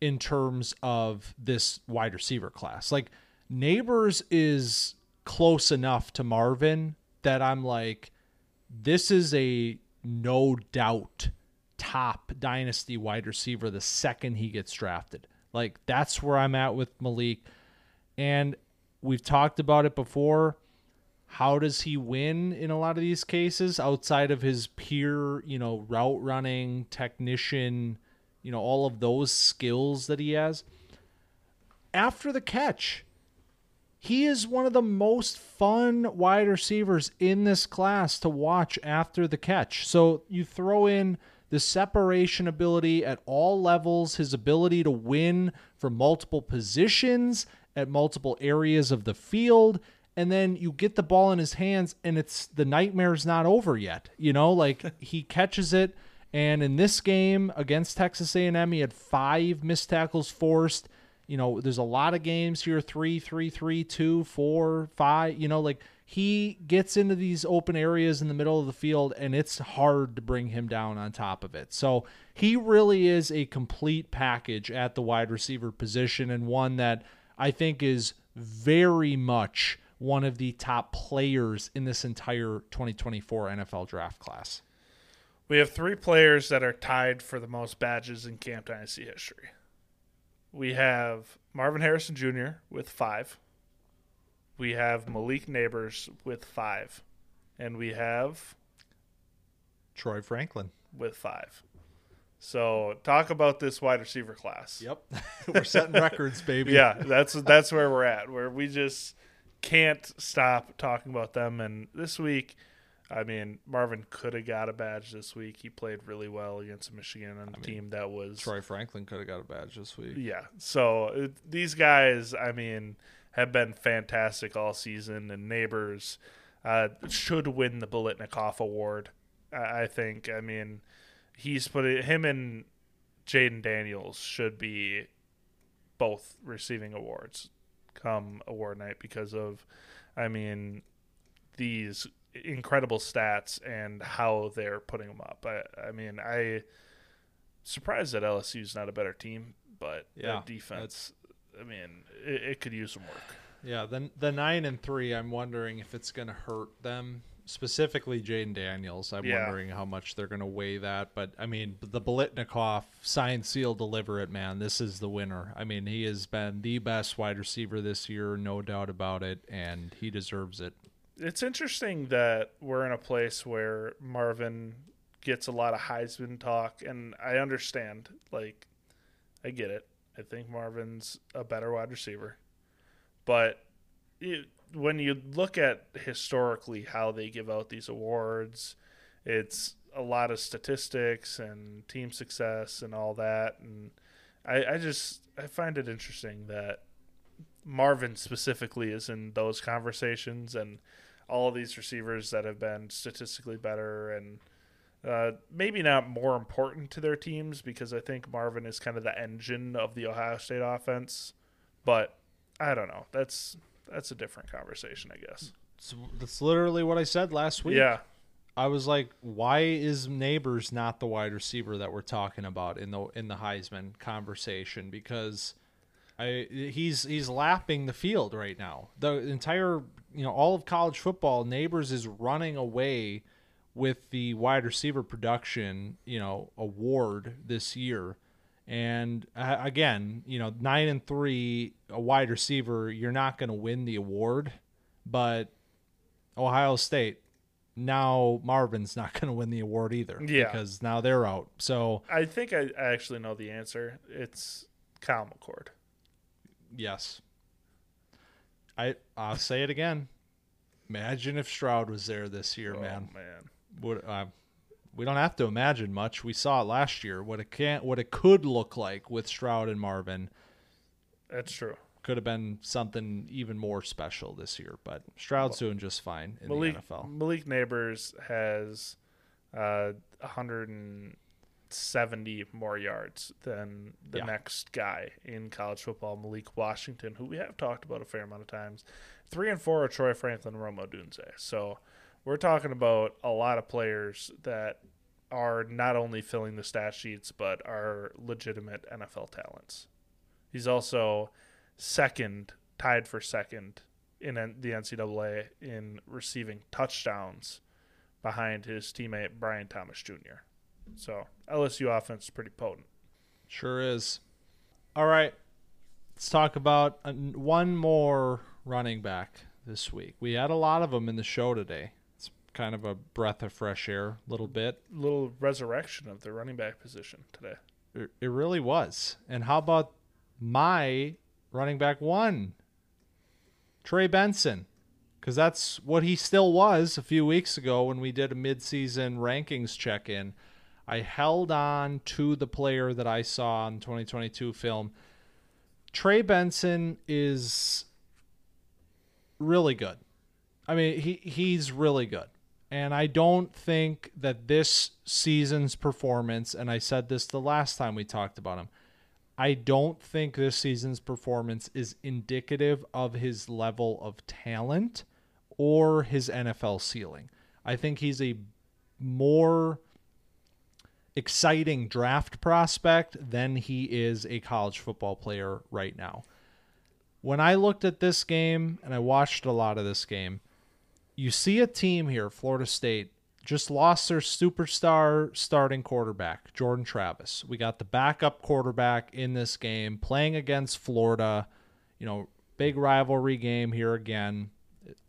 in terms of this wide receiver class. Like Nabers is close enough to Marvin that I'm like, this is a no doubt top dynasty wide receiver the second he gets drafted. Like that's where I'm at with Malik. And we've talked about it before. How does he win in a lot of these cases outside of his pure, you know, route running, technician, you know, all of those skills that he has? After the catch, he is one of the most fun wide receivers in this class to watch after the catch. So you throw in the separation ability at all levels, his ability to win from multiple positions at multiple areas of the field. And then you get the ball in his hands, and it's the nightmare's not over yet. You know, like he catches it, and in this game against Texas A&M, he had five missed tackles forced. You know, there's a lot of games here: three, three, three, two, four, five. You know, like he gets into these open areas in the middle of the field and it's hard to bring him down on top of it. So he really is a complete package at the wide receiver position and one that I think is very much one of the top players in this entire 2024 NFL draft class. We have three players that are tied for the most badges in Camp Dynasty history. We have Marvin Harrison Jr. with five. We have Malik Nabers with five. And we have Troy Franklin with five. So talk about this wide receiver class. Yep. we're setting records, baby. Yeah, that's that's where we're at, where we just can't stop talking about them. And this week, I mean, Marvin could have got a badge this week. He played really well against Michigan on a mean, team that was Troy Franklin could have got a badge this week. Yeah. So it, these guys, I mean, have been fantastic all season, and Nabers uh, should win the Biletnikoff Award. I, I think. I mean, he's put it, him and Jayden Daniels should be both receiving awards come award night because of, I mean, these incredible stats and how they're putting them up. I, I mean, I surprised that LSU's not a better team, but Yeah, their defense. I mean, it, it could use some work. Yeah, the the nine and three. I'm wondering if it's going to hurt them specifically. Jayden Daniels. I'm Yeah. wondering how much they're going to weigh that. But I mean, the Biletnikoff sign, seal, deliver it, man. This is the winner. I mean, he has been the best wide receiver this year, no doubt about it, and he deserves it. It's interesting that we're in a place where Marvin gets a lot of Heisman talk, and I understand. Like, I get it. I think Marvin's a better wide receiver, but it, when you look at historically how they give out these awards, it's a lot of statistics and team success and all that, and I, I just I find it interesting that Marvin specifically is in those conversations and all of these receivers that have been statistically better and uh, maybe not more important to their teams because I think Marvin is kind of the engine of the Ohio State offense. But I don't know. That's that's a different conversation, I guess. So that's literally what I said last week. Yeah, I was like, why is Nabers not the wide receiver that we're talking about in the in the Heisman conversation? Because I he's he's lapping the field right now. The entire you know all of college football, Nabers is running away with the wide receiver production you know award this year. And uh, again, you know, nine and three, a wide receiver, you're not going to win the award, but Ohio State now Marvin's not going to win the award either. Yeah. because now they're out. So I think I, I actually know the answer. It's Kyle McCord. Yes, I I'll say it again. Imagine if Stroud was there this year, Oh man. man, Would uh, we don't have to imagine much. We saw it last year. What it can what it could look like with Stroud and Marvin that's true. could have been something even more special this year. But Stroud's doing just fine in Malik the NFL. Malik Nabers has uh, 170 more yards than the Yeah. next guy in college football, Malik Washington, who we have talked about a fair amount of times. Three and four are Troy Franklin, Rome Odunze. So we're talking about a lot of players that are not only filling the stat sheets but are legitimate NFL talents. He's also second, tied for second in the NCAA in receiving touchdowns behind his teammate Brian Thomas Jr. So LSU offense is pretty potent. Sure is. All right. Let's talk about one more running back this week. We had a lot of them in the show today. It's kind of a breath of fresh air, a little bit. Little resurrection of the running back position today. It, it really was. And how about my running back one, Trey Benson? Because that's what he still was a few weeks ago when we did a midseason rankings check in. I held on to the player that I saw in 2022 film. Trey Benson is really good. I mean, he he's really good. And I don't think that this season's performance, and I said this the last time we talked about him, I don't think this season's performance is indicative of his level of talent or his NFL ceiling. I think he's a more exciting draft prospect than he is a college football player right now. When I looked at this game and I watched a lot of this game, you see a team here, Florida State, just lost their superstar starting quarterback, Jordan Travis. We got the backup quarterback in this game playing against Florida. You know, big rivalry game here again.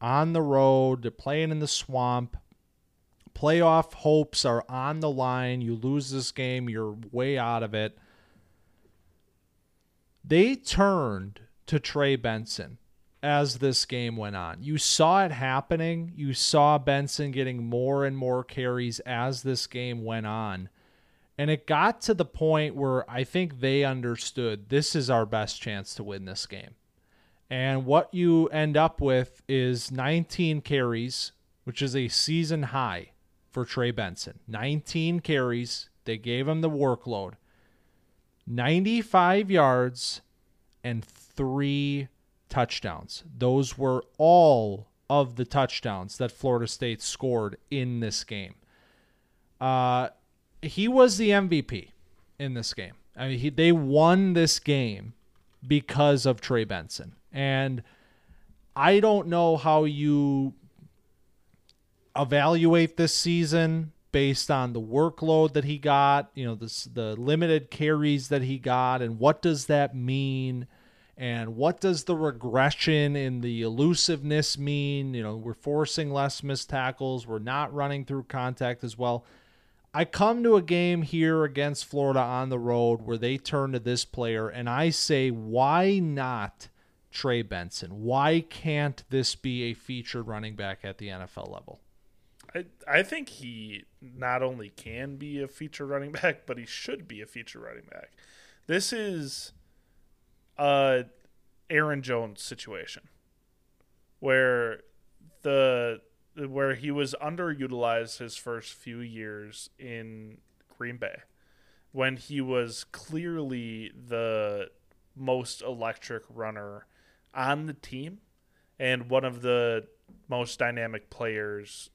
On the road, they're playing in the swamp. Playoff hopes are on the line. You lose this game, you're way out of it. They turned to Trey Benson as this game went on. You saw it happening. You saw Benson getting more and more carries as this game went on. And it got to the point where I think they understood this is our best chance to win this game. And what you end up with is 19 carries, which is a season high for Trey Benson. 19 carries. They gave him the workload. 95 yards and three touchdowns. Those were all of the touchdowns that Florida State scored in this game. Uh, he was the MVP in this game. I mean, he, they won this game because of Trey Benson. And I don't know how you evaluate this season based on the workload that he got, you know, this, the limited carries that he got, and what does that mean? And what does the regression in the elusiveness mean? You know, we're forcing less missed tackles, we're not running through contact as well. I come to a game here against Florida on the road where they turn to this player, and I say, why not Trey Benson? Why can't this be a featured running back at the NFL level? I, I think he not only can be a feature running back, but he should be a feature running back. This is a Aaron Jones situation where the where he was underutilized his first few years in Green Bay when he was clearly the most electric runner on the team and one of the most dynamic players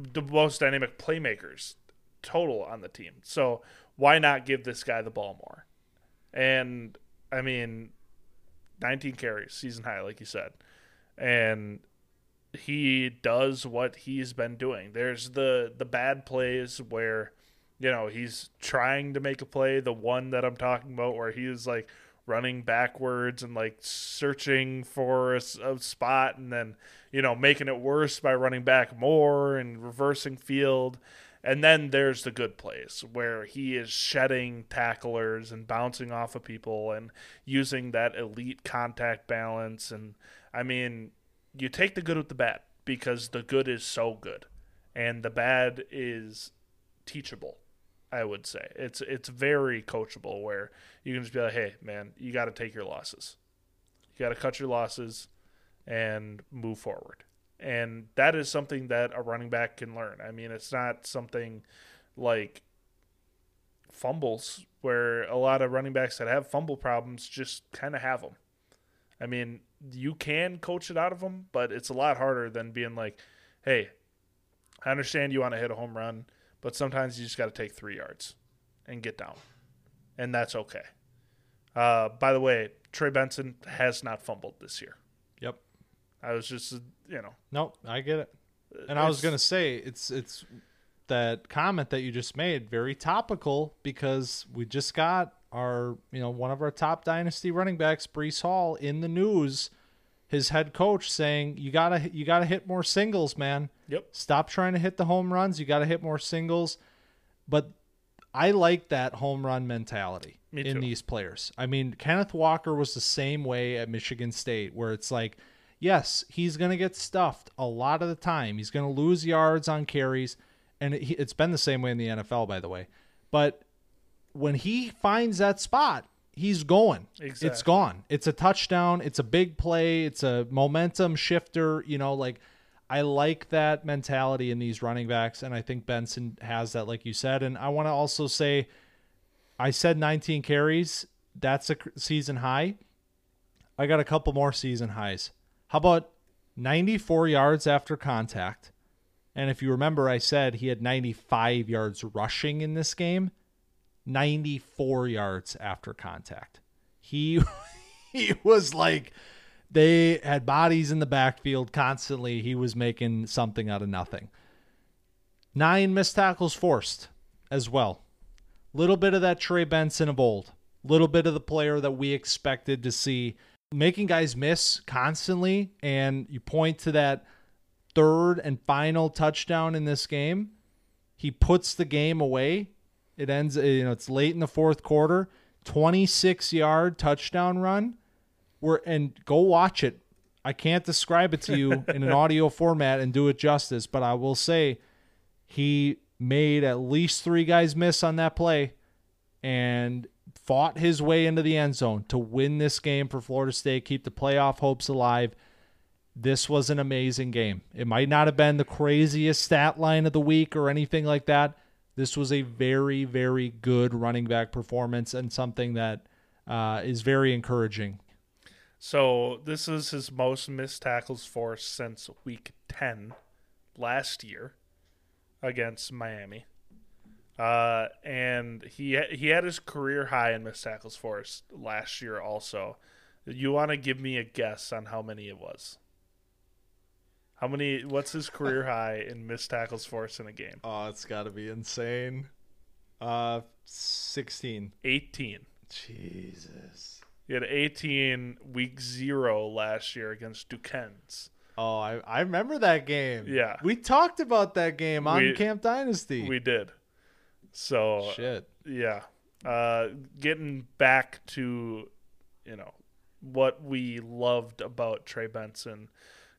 the most dynamic playmakers total on the team. So why not give this guy the ball more? And I mean, 19 carries, season high, like you said. And he does what he's been doing. There's the the bad plays where, you know, he's trying to make a play. The one that I'm talking about where he is like running backwards and like searching for a, a, spot and then you know making it worse by running back more and reversing field. And then there's the good place where he is shedding tacklers and bouncing off of people and using that elite contact balance. And i mean you take the good with the bad because the good is so good and the bad is teachable I would say it's it's very coachable where you can just be like, hey man, you got to take your losses, you got to cut your losses, and move forward. And that is something that a running back can learn. I mean, it's not something like fumbles where a lot of running backs that have fumble problems just kind of have them. I mean, you can coach it out of them, but it's a lot harder than being like, hey, I understand you want to hit a home run but sometimes you just got to take three yards and get down, and that's okay. Uh, by the way, Trey Benson has not fumbled this year. Yep. I was just, you know. Nope, I get it. And I was gonna say it's it's that comment that you just made very topical because we just got our you know one of our top dynasty running backs, Breece Hall, in the news his head coach saying you gotta you gotta hit more singles, man. Yep. Stop trying to hit the home runs. You gotta hit more singles. But I like that home run mentality in these players. I mean, Kenneth Walker was the same way at Michigan State, where it's like, yes, he's gonna get stuffed a lot of the time. He's gonna lose yards on carries, and it, it's been the same way in the NFL, by the way. But when he finds that spot, he's going. Exactly. It's gone. It's a touchdown. It's a big play. It's a momentum shifter. You know, like I like that mentality in these running backs, and I think Benson has that, like you said. And I want to also say, I said 19 carries. That's a season high. I got a couple more season highs. How about 94 yards after contact. And if you remember, I said he had 95 yards rushing in this game, 94 yards after contact. He he was like they had bodies in the backfield constantly. He was making something out of nothing. Nine missed tackles forced as well. Little bit of that Trey Benson of old. Little bit of the player that we expected to see making guys miss constantly. And you point to that third and final touchdown in this game. He puts the game away. It ends, uh, you know, it's late in the fourth quarter. 26 yard touchdown run. Where and go watch it. I can't describe it to you in an audio format and do it justice, but I will say he made at least three guys miss on that play and fought his way into the end zone to win this game for Florida State, keep the playoff hopes alive. This was an amazing game. It might not have been the craziest stat line of the week or anything like that. This was a very, very good running back performance and something that uh, is very encouraging. So this is his most missed tackles for since week 10 last year against Miami. Uh, and he he had his career high in missed tackles for last year also. You want to give me a guess on how many it was? How many? What's his career high in missed tackles for us in a game? Oh, it's got to be insane. Uh, sixteen. Eighteen. Jesus. He had 18 week zero last year against Duquesne. Oh, I, I remember that game. Yeah. We talked about that game on We- Camp Dynasty. We did. So Shit. yeah, uh, getting back to you know what we loved about Trey Benson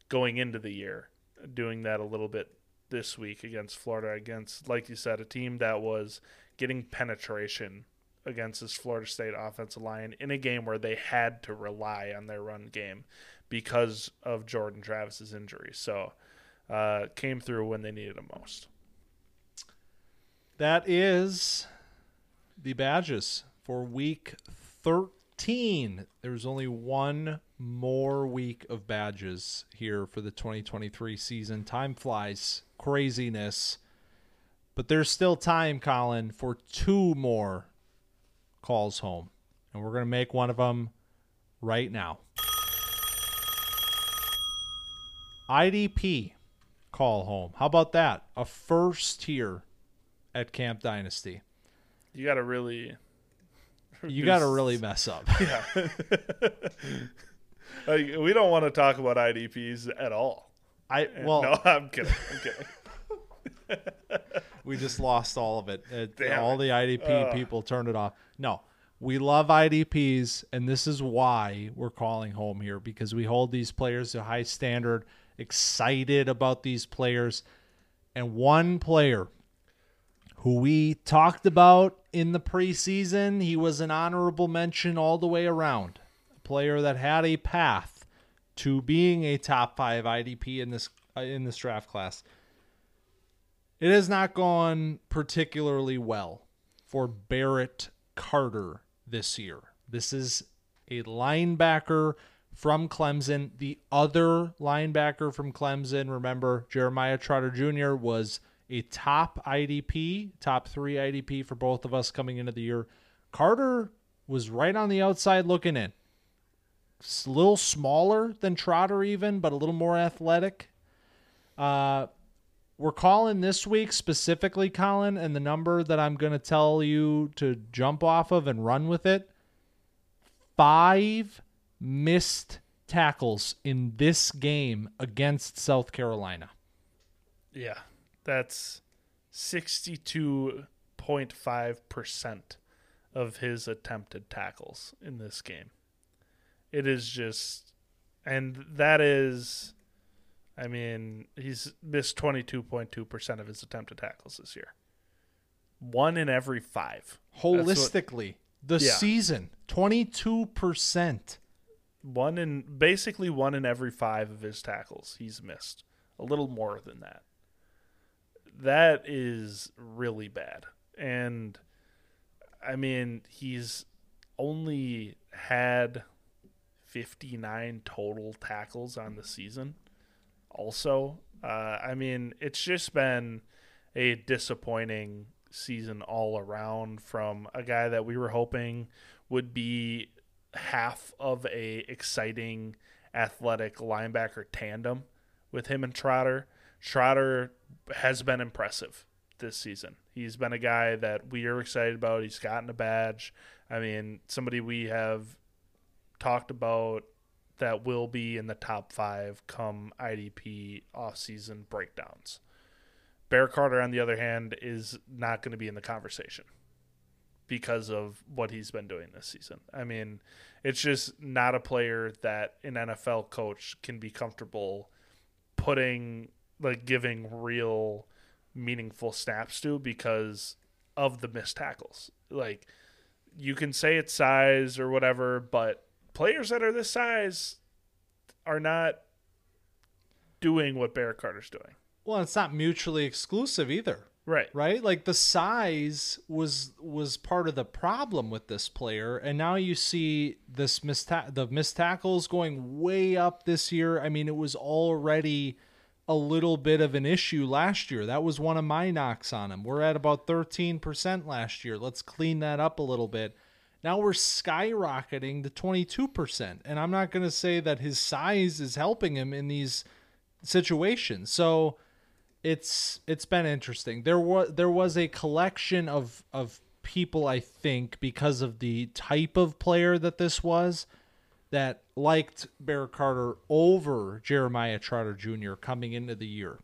going into the year, doing that a little bit this week against Florida, against like you said, a team that was getting penetration against this Florida State offensive line in a game where they had to rely on their run game because of Jordan Travis's injury. So uh, came through when they needed him most. That is the badges for week 13. There's only one more week of badges here for the 2023 season. Time flies, craziness. But there's still time, Collin, for two more calls home. And we're going to make one of them right now. IDP call home. How about that? A first here at Camp Dynasty. You got to really You got to really mess up. Yeah. Like, we don't want to talk about IDPs at all. I well, no, I'm kidding. I'm kidding. we just lost all of it. It- Damn all it. the IDP Ugh. people turned it off. No, we love IDPs, and this is why we're calling home here because we hold these players to a high standard. Excited about these players, and one player who we talked about in the preseason, he was an honorable mention all the way around. Player that had a path to being a top five IDP in this uh, in this draft class. It has not gone particularly well for Barrett Carter this year. This is a linebacker from Clemson. The other linebacker from Clemson, remember, Jeremiah Trotter Jr. was a top IDP, top three IDP for both of us coming into the year. Carter was right on the outside looking in. A little smaller than Trotter, even, but a little more athletic. Uh, we're calling this week specifically, Collin, and the number that I'm going to tell you to jump off of and run with it five missed tackles in this game against South Carolina. Yeah, that's 62.5% of his attempted tackles in this game. It is just, and that is, I mean, he's missed 22.2% of his attempted tackles this year. One in every five. what- Holistically, the Yeah. season, 22%. One in, basically one in every five of his tackles he's missed. A little more than that. That is really bad. And I mean, he's only had 59 total tackles on the season. also. Uh, I mean, it's just been a disappointing season all around from a guy that we were hoping would be half of a exciting athletic linebacker tandem with him and Trotter. Trotter has been impressive this season. He's been a guy that we are excited about. He's gotten a badge. I mean, somebody we have talked about that will be in the top five come IDP offseason breakdowns. Barrett Carter, on the other hand, is not going to be in the conversation because of what he's been doing this season. I mean, it's just not a player that an NFL coach can be comfortable putting, like, giving real meaningful snaps to because of the missed tackles. Like, you can say it's size or whatever, but players that are this size are not doing what Barrett Carter's doing. Well, it's not mutually exclusive either. Right. Right? Like the size was was part of the problem with this player and now you see this missed the missed tackles going way up this year. I mean, it was already a little bit of an issue last year. That was one of my knocks on him. We're at about 13% last year. Let's clean that up a little bit. Now we're skyrocketing to 22%. And I'm not going to say that his size is helping him in these situations. So it's it's been interesting. There was there was a collection of of people I think because of the type of player that this was that liked Barrett Carter over Jeremiah Trotter Jr. coming into the year.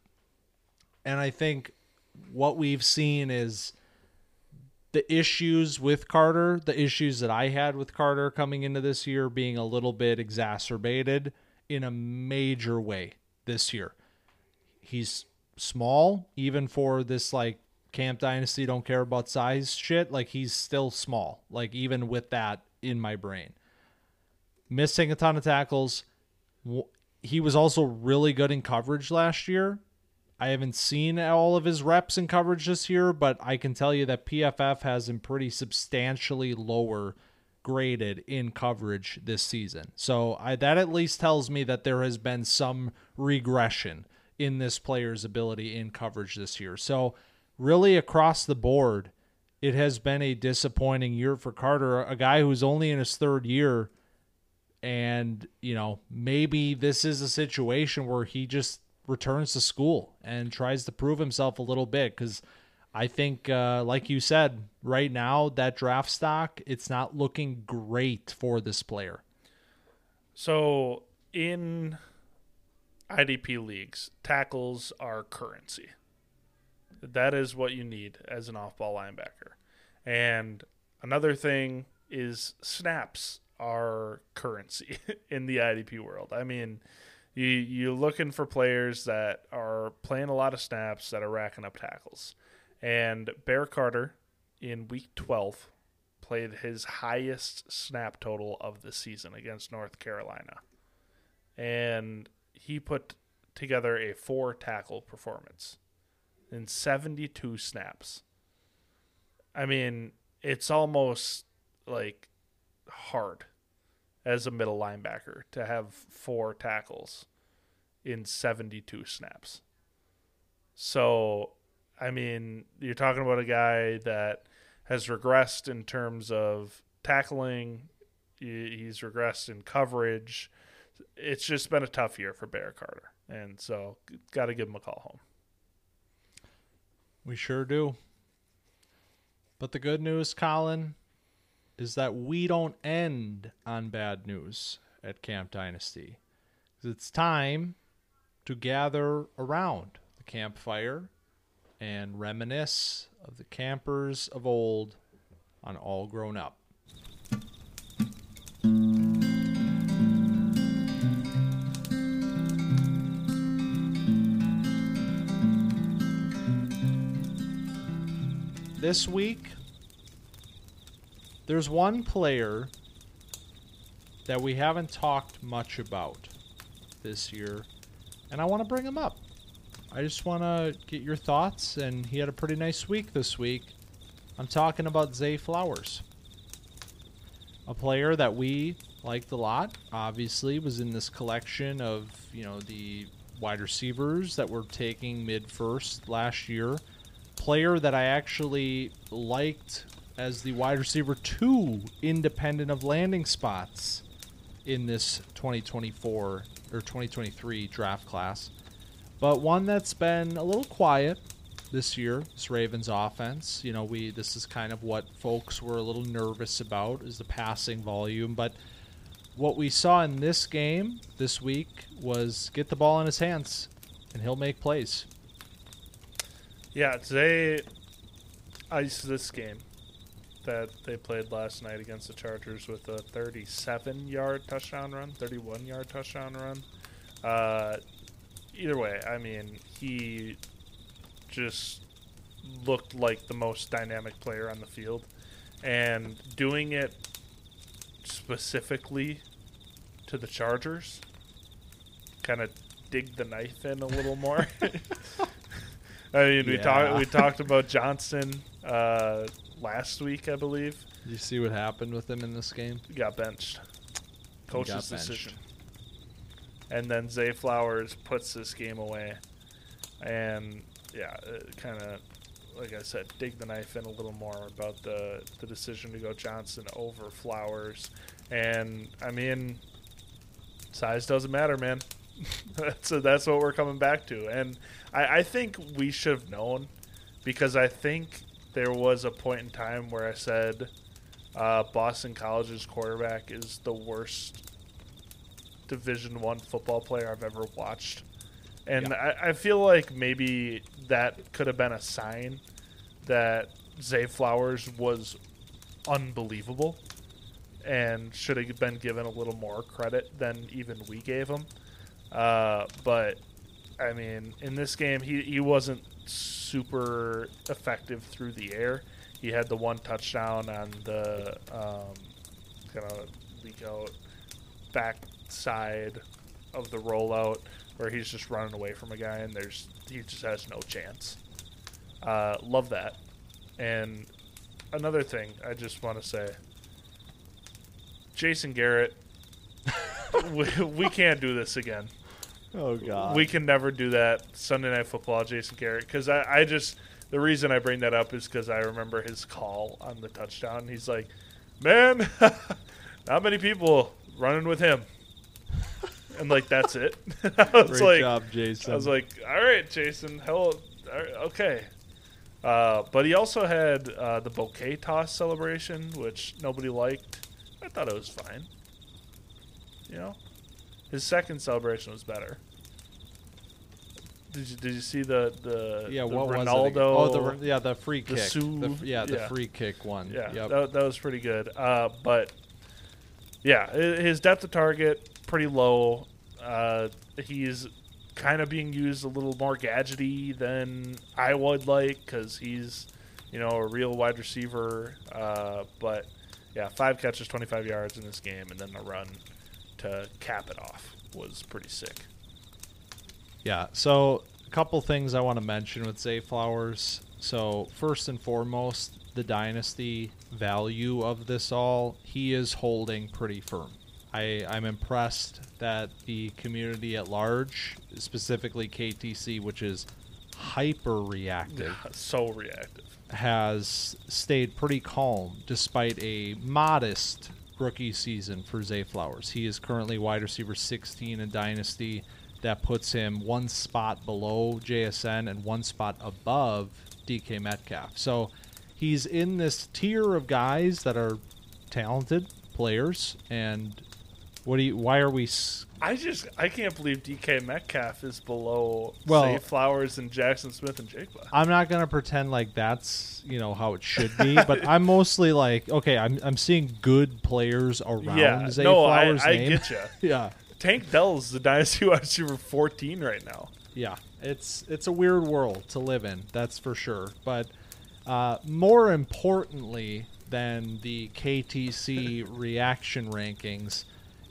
And I think what we've seen is the issues with Carter, the issues that I had with Carter coming into this year being a little bit exacerbated in a major way this year. He's small, even for this like Camp Dynasty don't care about size shit. Like he's still small. Like even with that in my brain, missing a ton of tackles. He was also really good in coverage last year. I haven't seen all of his reps in coverage this year, but I can tell you that PFF has him pretty substantially lower graded in coverage this season. So I, that at least tells me that there has been some regression in this player's ability in coverage this year. So, really, across the board, it has been a disappointing year for Carter, a guy who's only in his third year. And, you know, maybe this is a situation where he just returns to school and tries to prove himself a little bit because I think, uh, like you said, right now, that draft stock, it's not looking great for this player. So, in IDP leagues, tackles are currency. That is what you need as an off ball linebacker. And another thing is snaps are currency in the IDP world. I mean, you you're looking for players that are playing a lot of snaps that are racking up tackles. And Barrett Carter in week 12 played his highest snap total of the season against North Carolina. And he put together a four tackle performance in 72 snaps. I mean, it's almost like hard as a middle linebacker to have four tackles in 72 snaps. So, I mean, you're talking about a guy that has regressed in terms of tackling, he's regressed in coverage it's just been a tough year for Barrett Carter, and so got to give him a call home. We sure do. But the good news, Collin, is that we don't end on bad news at Camp Dynasty. It's time to gather around the campfire and reminisce of the campers of old on All Grown Up. this week, there's one player that we haven't talked much about this year, and I want to bring him up. I just want to get your thoughts, and he had a pretty nice week this week. I'm talking about Zay Flowers, a player that we liked a lot. Obviously, was in this collection of you know the wide receivers that were taking mid first last year. Player that I actually liked as the wide receiver two, independent of landing spots in this 2024 or 2023 draft class. But one that's been a little quiet this year, this Ravens offense. You know, we this is kind of what folks were a little nervous about is the passing volume, but what we saw in this game this week was get the ball in his hands and he'll make plays. Yeah, they iced this game that they played last night against the Chargers with a 37 yard touchdown run, 31 yard touchdown run. Uh, either way, I mean, he just looked like the most dynamic player on the field. And doing it specifically to the Chargers, kind of dig the knife in a little more. I mean, we talked we talked about Johnson uh, last week, I believe. Did you see what happened with him in this game? He got benched. Coach's got benched. decision. And then Zay Flowers puts this game away. And yeah, kind of like I said, dig the knife in a little more about the the decision to go Johnson over Flowers. And I mean, size doesn't matter, man. that's that's what we're coming back to. And I, I think we should have known because I think there was a point in time where I said uh, Boston College's quarterback is the worst Division One football player I've ever watched, and I, I feel like maybe that could have been a sign that Zay Flowers was unbelievable and should have been given a little more credit than even we gave him. Uh, but I mean, in this game, he, he wasn't super effective through the air. He had the one touchdown on the um, kind of leak out back side of the rollout where he's just running away from a guy and there's he just has no chance. Uh, love that. And another thing I just want to say, Jason Garrett, we, we can't do this again. Oh god. We can never do that Sunday Night Football, Jason Garrett, because I, I just the reason I bring that up is because I remember his call on the touchdown. He's like, "Man, not many people running with him," and like that's it. I was Great like, job, Jason. I was like, "All right, Jason, hell, right, okay." Uh, but he also had uh, the bouquet toss celebration, which nobody liked. I thought it was fine. You know, his second celebration was better. Did you did you see the the yeah, the what was it? Ronaldo? Oh, the yeah, the free the kick. Sue- The yeah, the yeah. free kick one. Yeah, Yep. that, that was pretty good. Uh, but yeah, his depth of target pretty low. Uh, he's kind of being used a little more gadgety than I would like because he's you know a real wide receiver. Uh, but yeah, five catches, 25 yards in this game, and then the run to cap it off was pretty sick. Yeah. So a couple things I want to mention with Zay Flowers. So first and foremost, the dynasty value of this all, he is holding pretty firm. I, I'm impressed that the community at large, specifically KTC, which is hyper reactive, so reactive. has stayed pretty calm despite a modest rookie season for Zay Flowers. He is currently wide receiver 16 in Dynasty. That puts him one spot below JSN and one spot above DK Metcalf. So he's in this tier of guys that are talented players. And what do you? Why are we? s- I just I can't believe DK Metcalf is below Well- Zay Flowers and Jaxon Smith-Njigba. I'm not gonna pretend like that's you know how it should be, but I'm mostly like, okay, I'm I'm seeing good players around Yeah, Zay no, I, Flowers' I name. get you. yeah, Tank Dell's the dynasty wide receiver 14 right now. yeah. It's it's a weird world to live in, that's for sure. But uh, more importantly than the KTC reaction rankings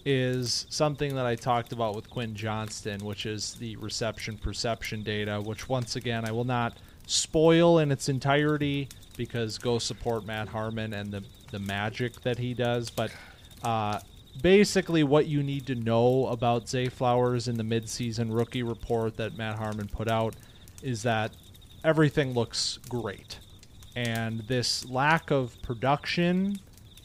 is something that I talked about with Quinn Johnston, which is the reception perception data, which once again I will not spoil in its entirety because go support Matt Harmon and the the magic that he does. But uh, basically what you need to know about Zay Flowers in the midseason rookie report that Matt Harmon put out is that everything looks great. And this lack of production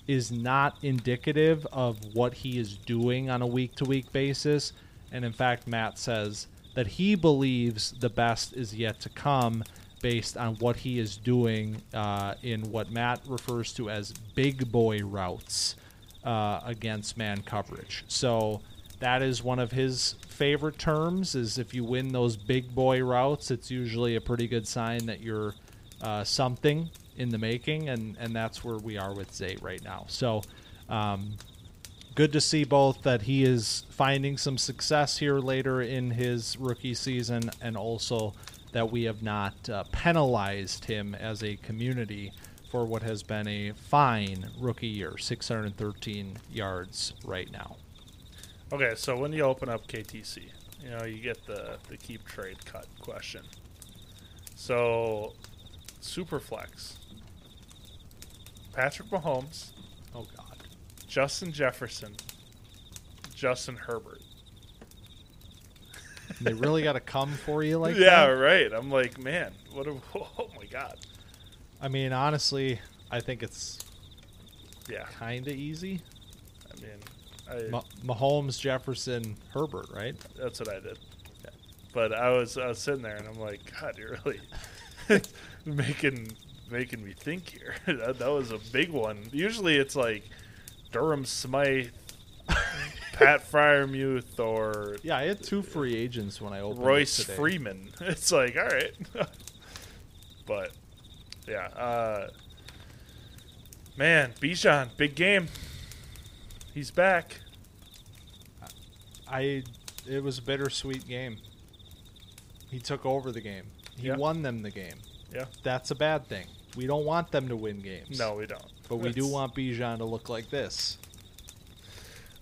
is not indicative of what he is doing on a week to week basis. And in fact, Matt says that he believes the best is yet to come based on what he is doing uh, in what Matt refers to as big boy routes uh, against man coverage. So that is one of his favorite terms is if you win those big boy routes, it's usually a pretty good sign that you're uh, something in the making, and, and that's where we are with Zay right now. So um, good to see both that he is finding some success here later in his rookie season, and also that we have not uh, penalized him as a community for what has been a fine rookie year 613 yards right now. Okay, so when you open up KTC, you know, you get the, the keep trade cut question. So, Superflex, Patrick Mahomes, Oh, God. Justin Jefferson, Justin Herbert. They really got to come for you like that. yeah, that? right. I'm like, man, what a, oh my god. I mean, honestly, I think it's Yeah, kind of easy. I mean, I, Ma- Mahomes, Jefferson, Herbert, right? that's what I did. But I was I was sitting there and I'm like, God, you're really making making me think here. that, that was a big one. Usually it's like Durham Smythe, Pat Freiermuth, or Yeah, I had two free agents when I opened it Royce. Freeman. It's like, all right. but yeah, uh, man, Bijan, big game. He's back. I it was a bittersweet game. He took over the game. He Yeah. won them the game. Yeah. That's a bad thing. We don't want them to win games. No, we don't. But we do want Bijan to look like this.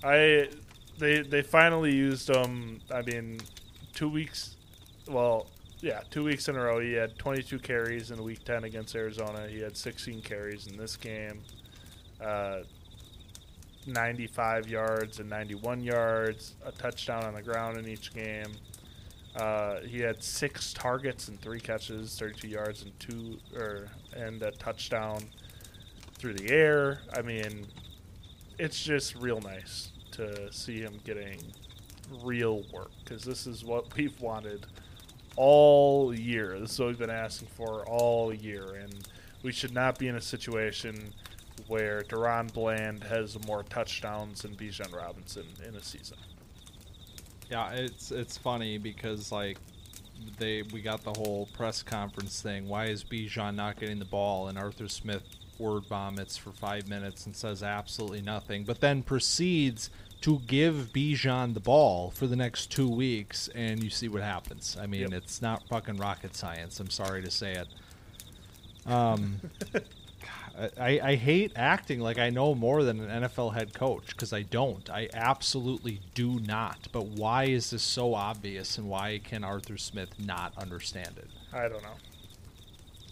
I they they finally used him. I mean, two weeks. Well, yeah, two weeks in a row. He had 22 carries in Week 10 against Arizona. He had 16 carries in this game. Uh, 95 yards and 91 yards, a touchdown on the ground in each game. Uh, he had six targets and three catches, 32 yards and two or and a touchdown through the air. I mean, it's just real nice to see him getting real work because this is what we've wanted all year. This is what we've been asking for all year, and we should not be in a situation where DaRon Bland has more touchdowns than Bijan Robinson in a season. Yeah, it's it's funny because like they we got the whole press conference thing. Why is Bijan not getting the ball? And Arthur Smith word vomits for five minutes and says absolutely nothing, but then proceeds to give Bijan the ball for the next two weeks, and you see what happens. I mean, Yep. it's not fucking rocket science. I'm sorry to say it. Um, I, I hate acting like I know more than an NFL head coach because I don't. I absolutely do not. But why is this so obvious and why can Arthur Smith not understand it? I don't know.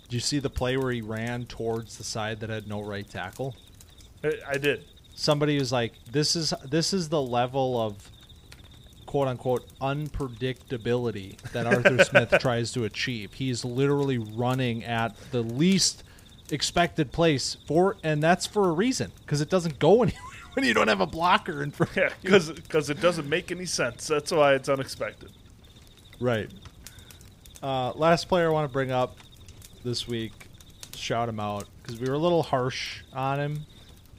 Did you see the play where he ran towards the side that had no right tackle? I, I did. Somebody who's like, "This is this is the level of quote unquote unpredictability that Arthur Smith tries to achieve. He's literally running at the least expected place for, and that's for a reason because it doesn't go anywhere when you don't have a blocker in front. Yeah, because it doesn't make any sense. That's why it's unexpected. Right. Uh, last player I want to bring up this week, shout him out because we were a little harsh on him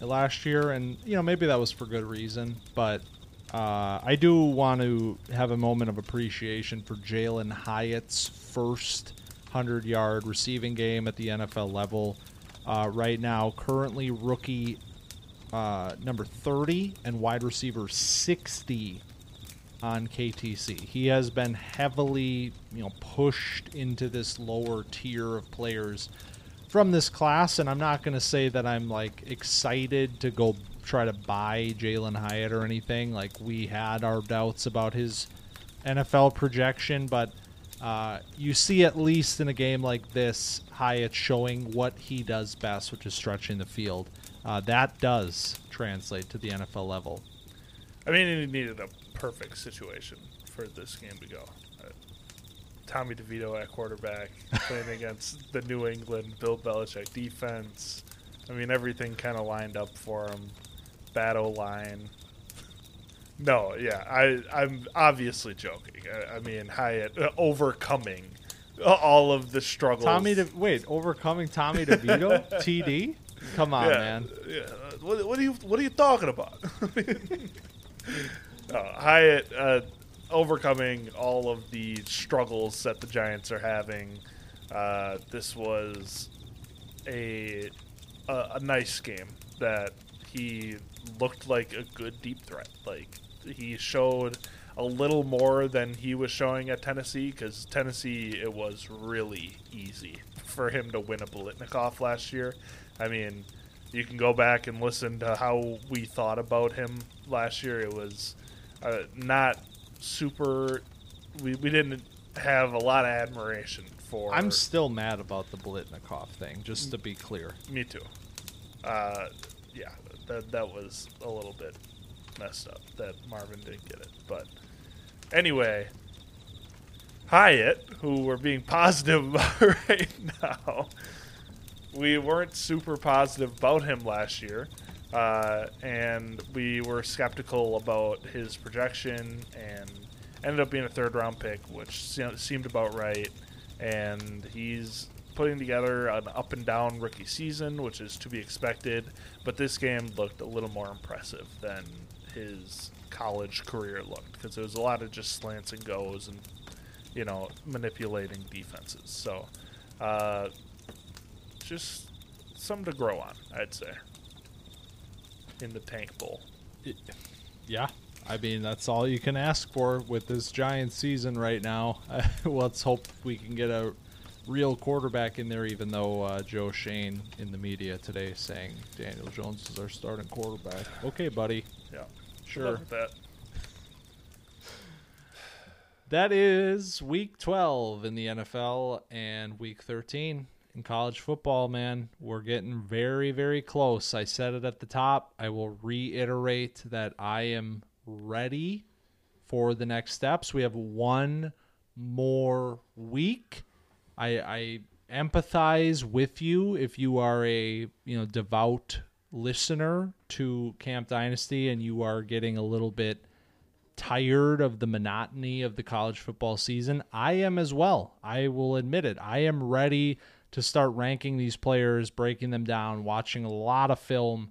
last year, and you know maybe that was for good reason, but uh, I do want to have a moment of appreciation for Jalin Hyatt's first hundred-yard receiving game at the NFL level. Uh, right now, currently rookie uh, number 30 and wide receiver 60 on KTC. He has been heavily, you know, pushed into this lower tier of players from this class, and I'm not going to say that I'm like excited to go try to buy Jalin Hyatt or anything. Like we had our doubts about his NFL projection, but uh, you see at least in a game like this, Hyatt showing what he does best, which is stretching the field. Uh, that does translate to the NFL level. I mean, he needed a perfect situation for this game to go. Uh, Tommy DeVito at quarterback, playing against the New England Bill Belichick defense. I mean, everything kind of lined up for him. Battle line. No, yeah, I I'm obviously joking. I, I mean, Hyatt uh, overcoming all of the struggles. Tommy, De- wait, overcoming Tommy DeVito, TD. Come on, yeah, man. Yeah. What, what are you What are you talking about? uh, Hyatt uh, overcoming all of the struggles that the Giants are having. Uh, this was a, a a nice game that he looked like a good deep threat. Like he showed a little more than he was showing at Tennessee because Tennessee it was really easy for him to win a Biletnikoff last year. I mean, you can go back and listen to how we thought about him last year. It was uh, not super. We, we didn't have a lot of admiration for. I'm still mad about the Biletnikoff thing, just to be clear. Me too. Uh, yeah, that that was a little bit messed up that Marvin didn't get it. But anyway, Hyatt, who we're being positive about right now, we weren't super positive about him last year. Uh, and we were skeptical about his projection and ended up being a third round pick, which seemed about right. And he's putting together an up and down rookie season, which is to be expected. But this game looked a little more impressive than his college career looked because it was a lot of just slants and goes and you know manipulating defenses. So uh, just something to grow on, I'd say. In the tank bowl. Yeah, I mean that's all you can ask for with this giant season right now. Let's hope we can get a real quarterback in there. Even though uh, Joe Schoen in the media today saying Daniel Jones is our starting quarterback. Okay, buddy. Yeah. Sure. That. That is week 12 in the NFL and week 13 in college football, man. We're getting very, very close. I said it at the top. I will reiterate that I am ready for the next steps. We have one more week. I, I empathize with you if you are a you know devout listener to Camp Dynasty and you are getting a little bit tired of the monotony of the college football season. I am as well. I will admit it. I am ready to start ranking these players, breaking them down, watching a lot of film,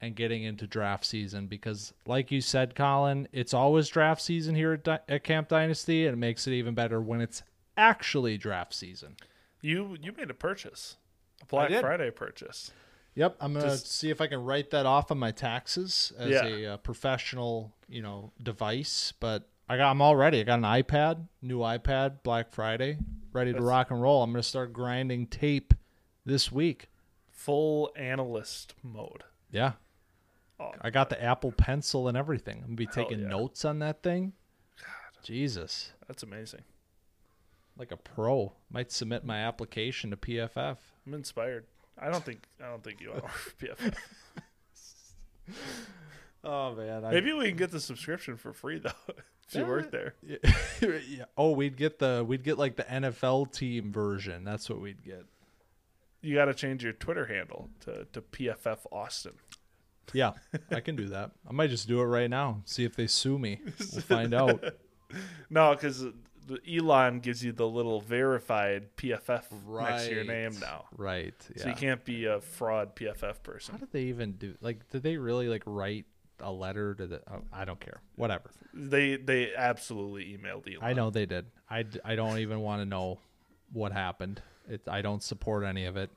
and getting into draft season because, like you said, Collin, it's always draft season here at, Di- at Camp Dynasty, and it makes it even better when it's actually draft season. You you made a purchase, a Black. Friday purchase. Yep, I'm gonna Just- see if I can write that off on my taxes as Yeah. a uh, professional, you know, device. But I got, I'm all ready. I got an iPad, new iPad, Black Friday, ready to That's- rock and roll. I'm gonna start grinding tape this week. Full analyst mode. Yeah, Oh, I got the Apple Pencil and everything. I'm gonna be Hell taking yeah. notes on that thing. Jesus, that's amazing. like a pro. Might submit my application to PFF. I'm inspired. I don't think I don't think you are PFF. Oh man, I, Maybe we can get the subscription for free though if you work eh. there. yeah. Oh, we'd get the we'd get like the NFL team version. That's what we'd get. You got to change your Twitter handle to, to PFF Austin. Yeah, I can do that. I might just do it right now. See if they sue me. We'll find out. No, because Elon gives you the little verified PFF next to your name now, Right. Yeah. so you can't be a fraud PFF person. How did they even do? Like, did they really like write a letter to the? Oh, I don't care. Whatever. They they absolutely emailed Elon. I know they did. I, I don't even want to know what happened. It, I don't support any of it.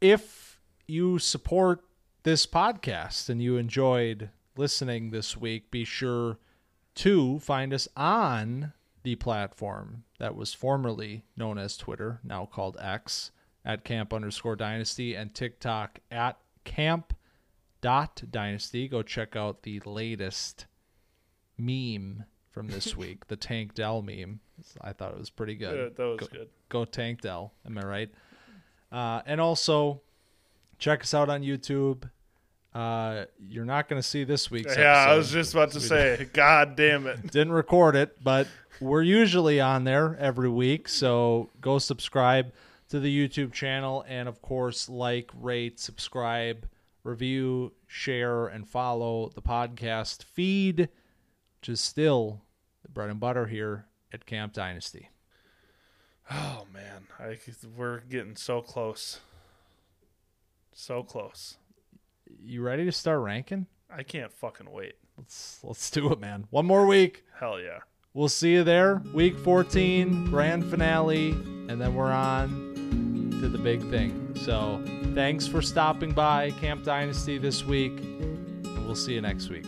If you support this podcast and you enjoyed listening this week, be sure to find us on the platform that was formerly known as Twitter, now called X, at camp underscore dynasty, and TikTok at camp dot dynasty. Go check out the latest meme from this week, the Tank Dell meme. I thought it was pretty good. Yeah, that was Go- good. Go Tank Dell. Am I right? Uh, and also, check us out on YouTube. Uh, you're not going to see this week's. Yeah, I was just about to say, God damn it. didn't record it, but we're usually on there every week. So go subscribe to the YouTube channel and, of course, like, rate, subscribe, review, share, and follow the podcast feed, which is still the bread and butter here at Camp Dynasty. Oh man, I, we're getting so close. So close. You ready to start ranking? I can't fucking wait. Let's let's do it, man. One more week. Hell yeah. We'll see you there. Week 14, grand finale, and then we're on to the big thing. So, thanks for stopping by Camp Dynasty this week, and we'll see you next week.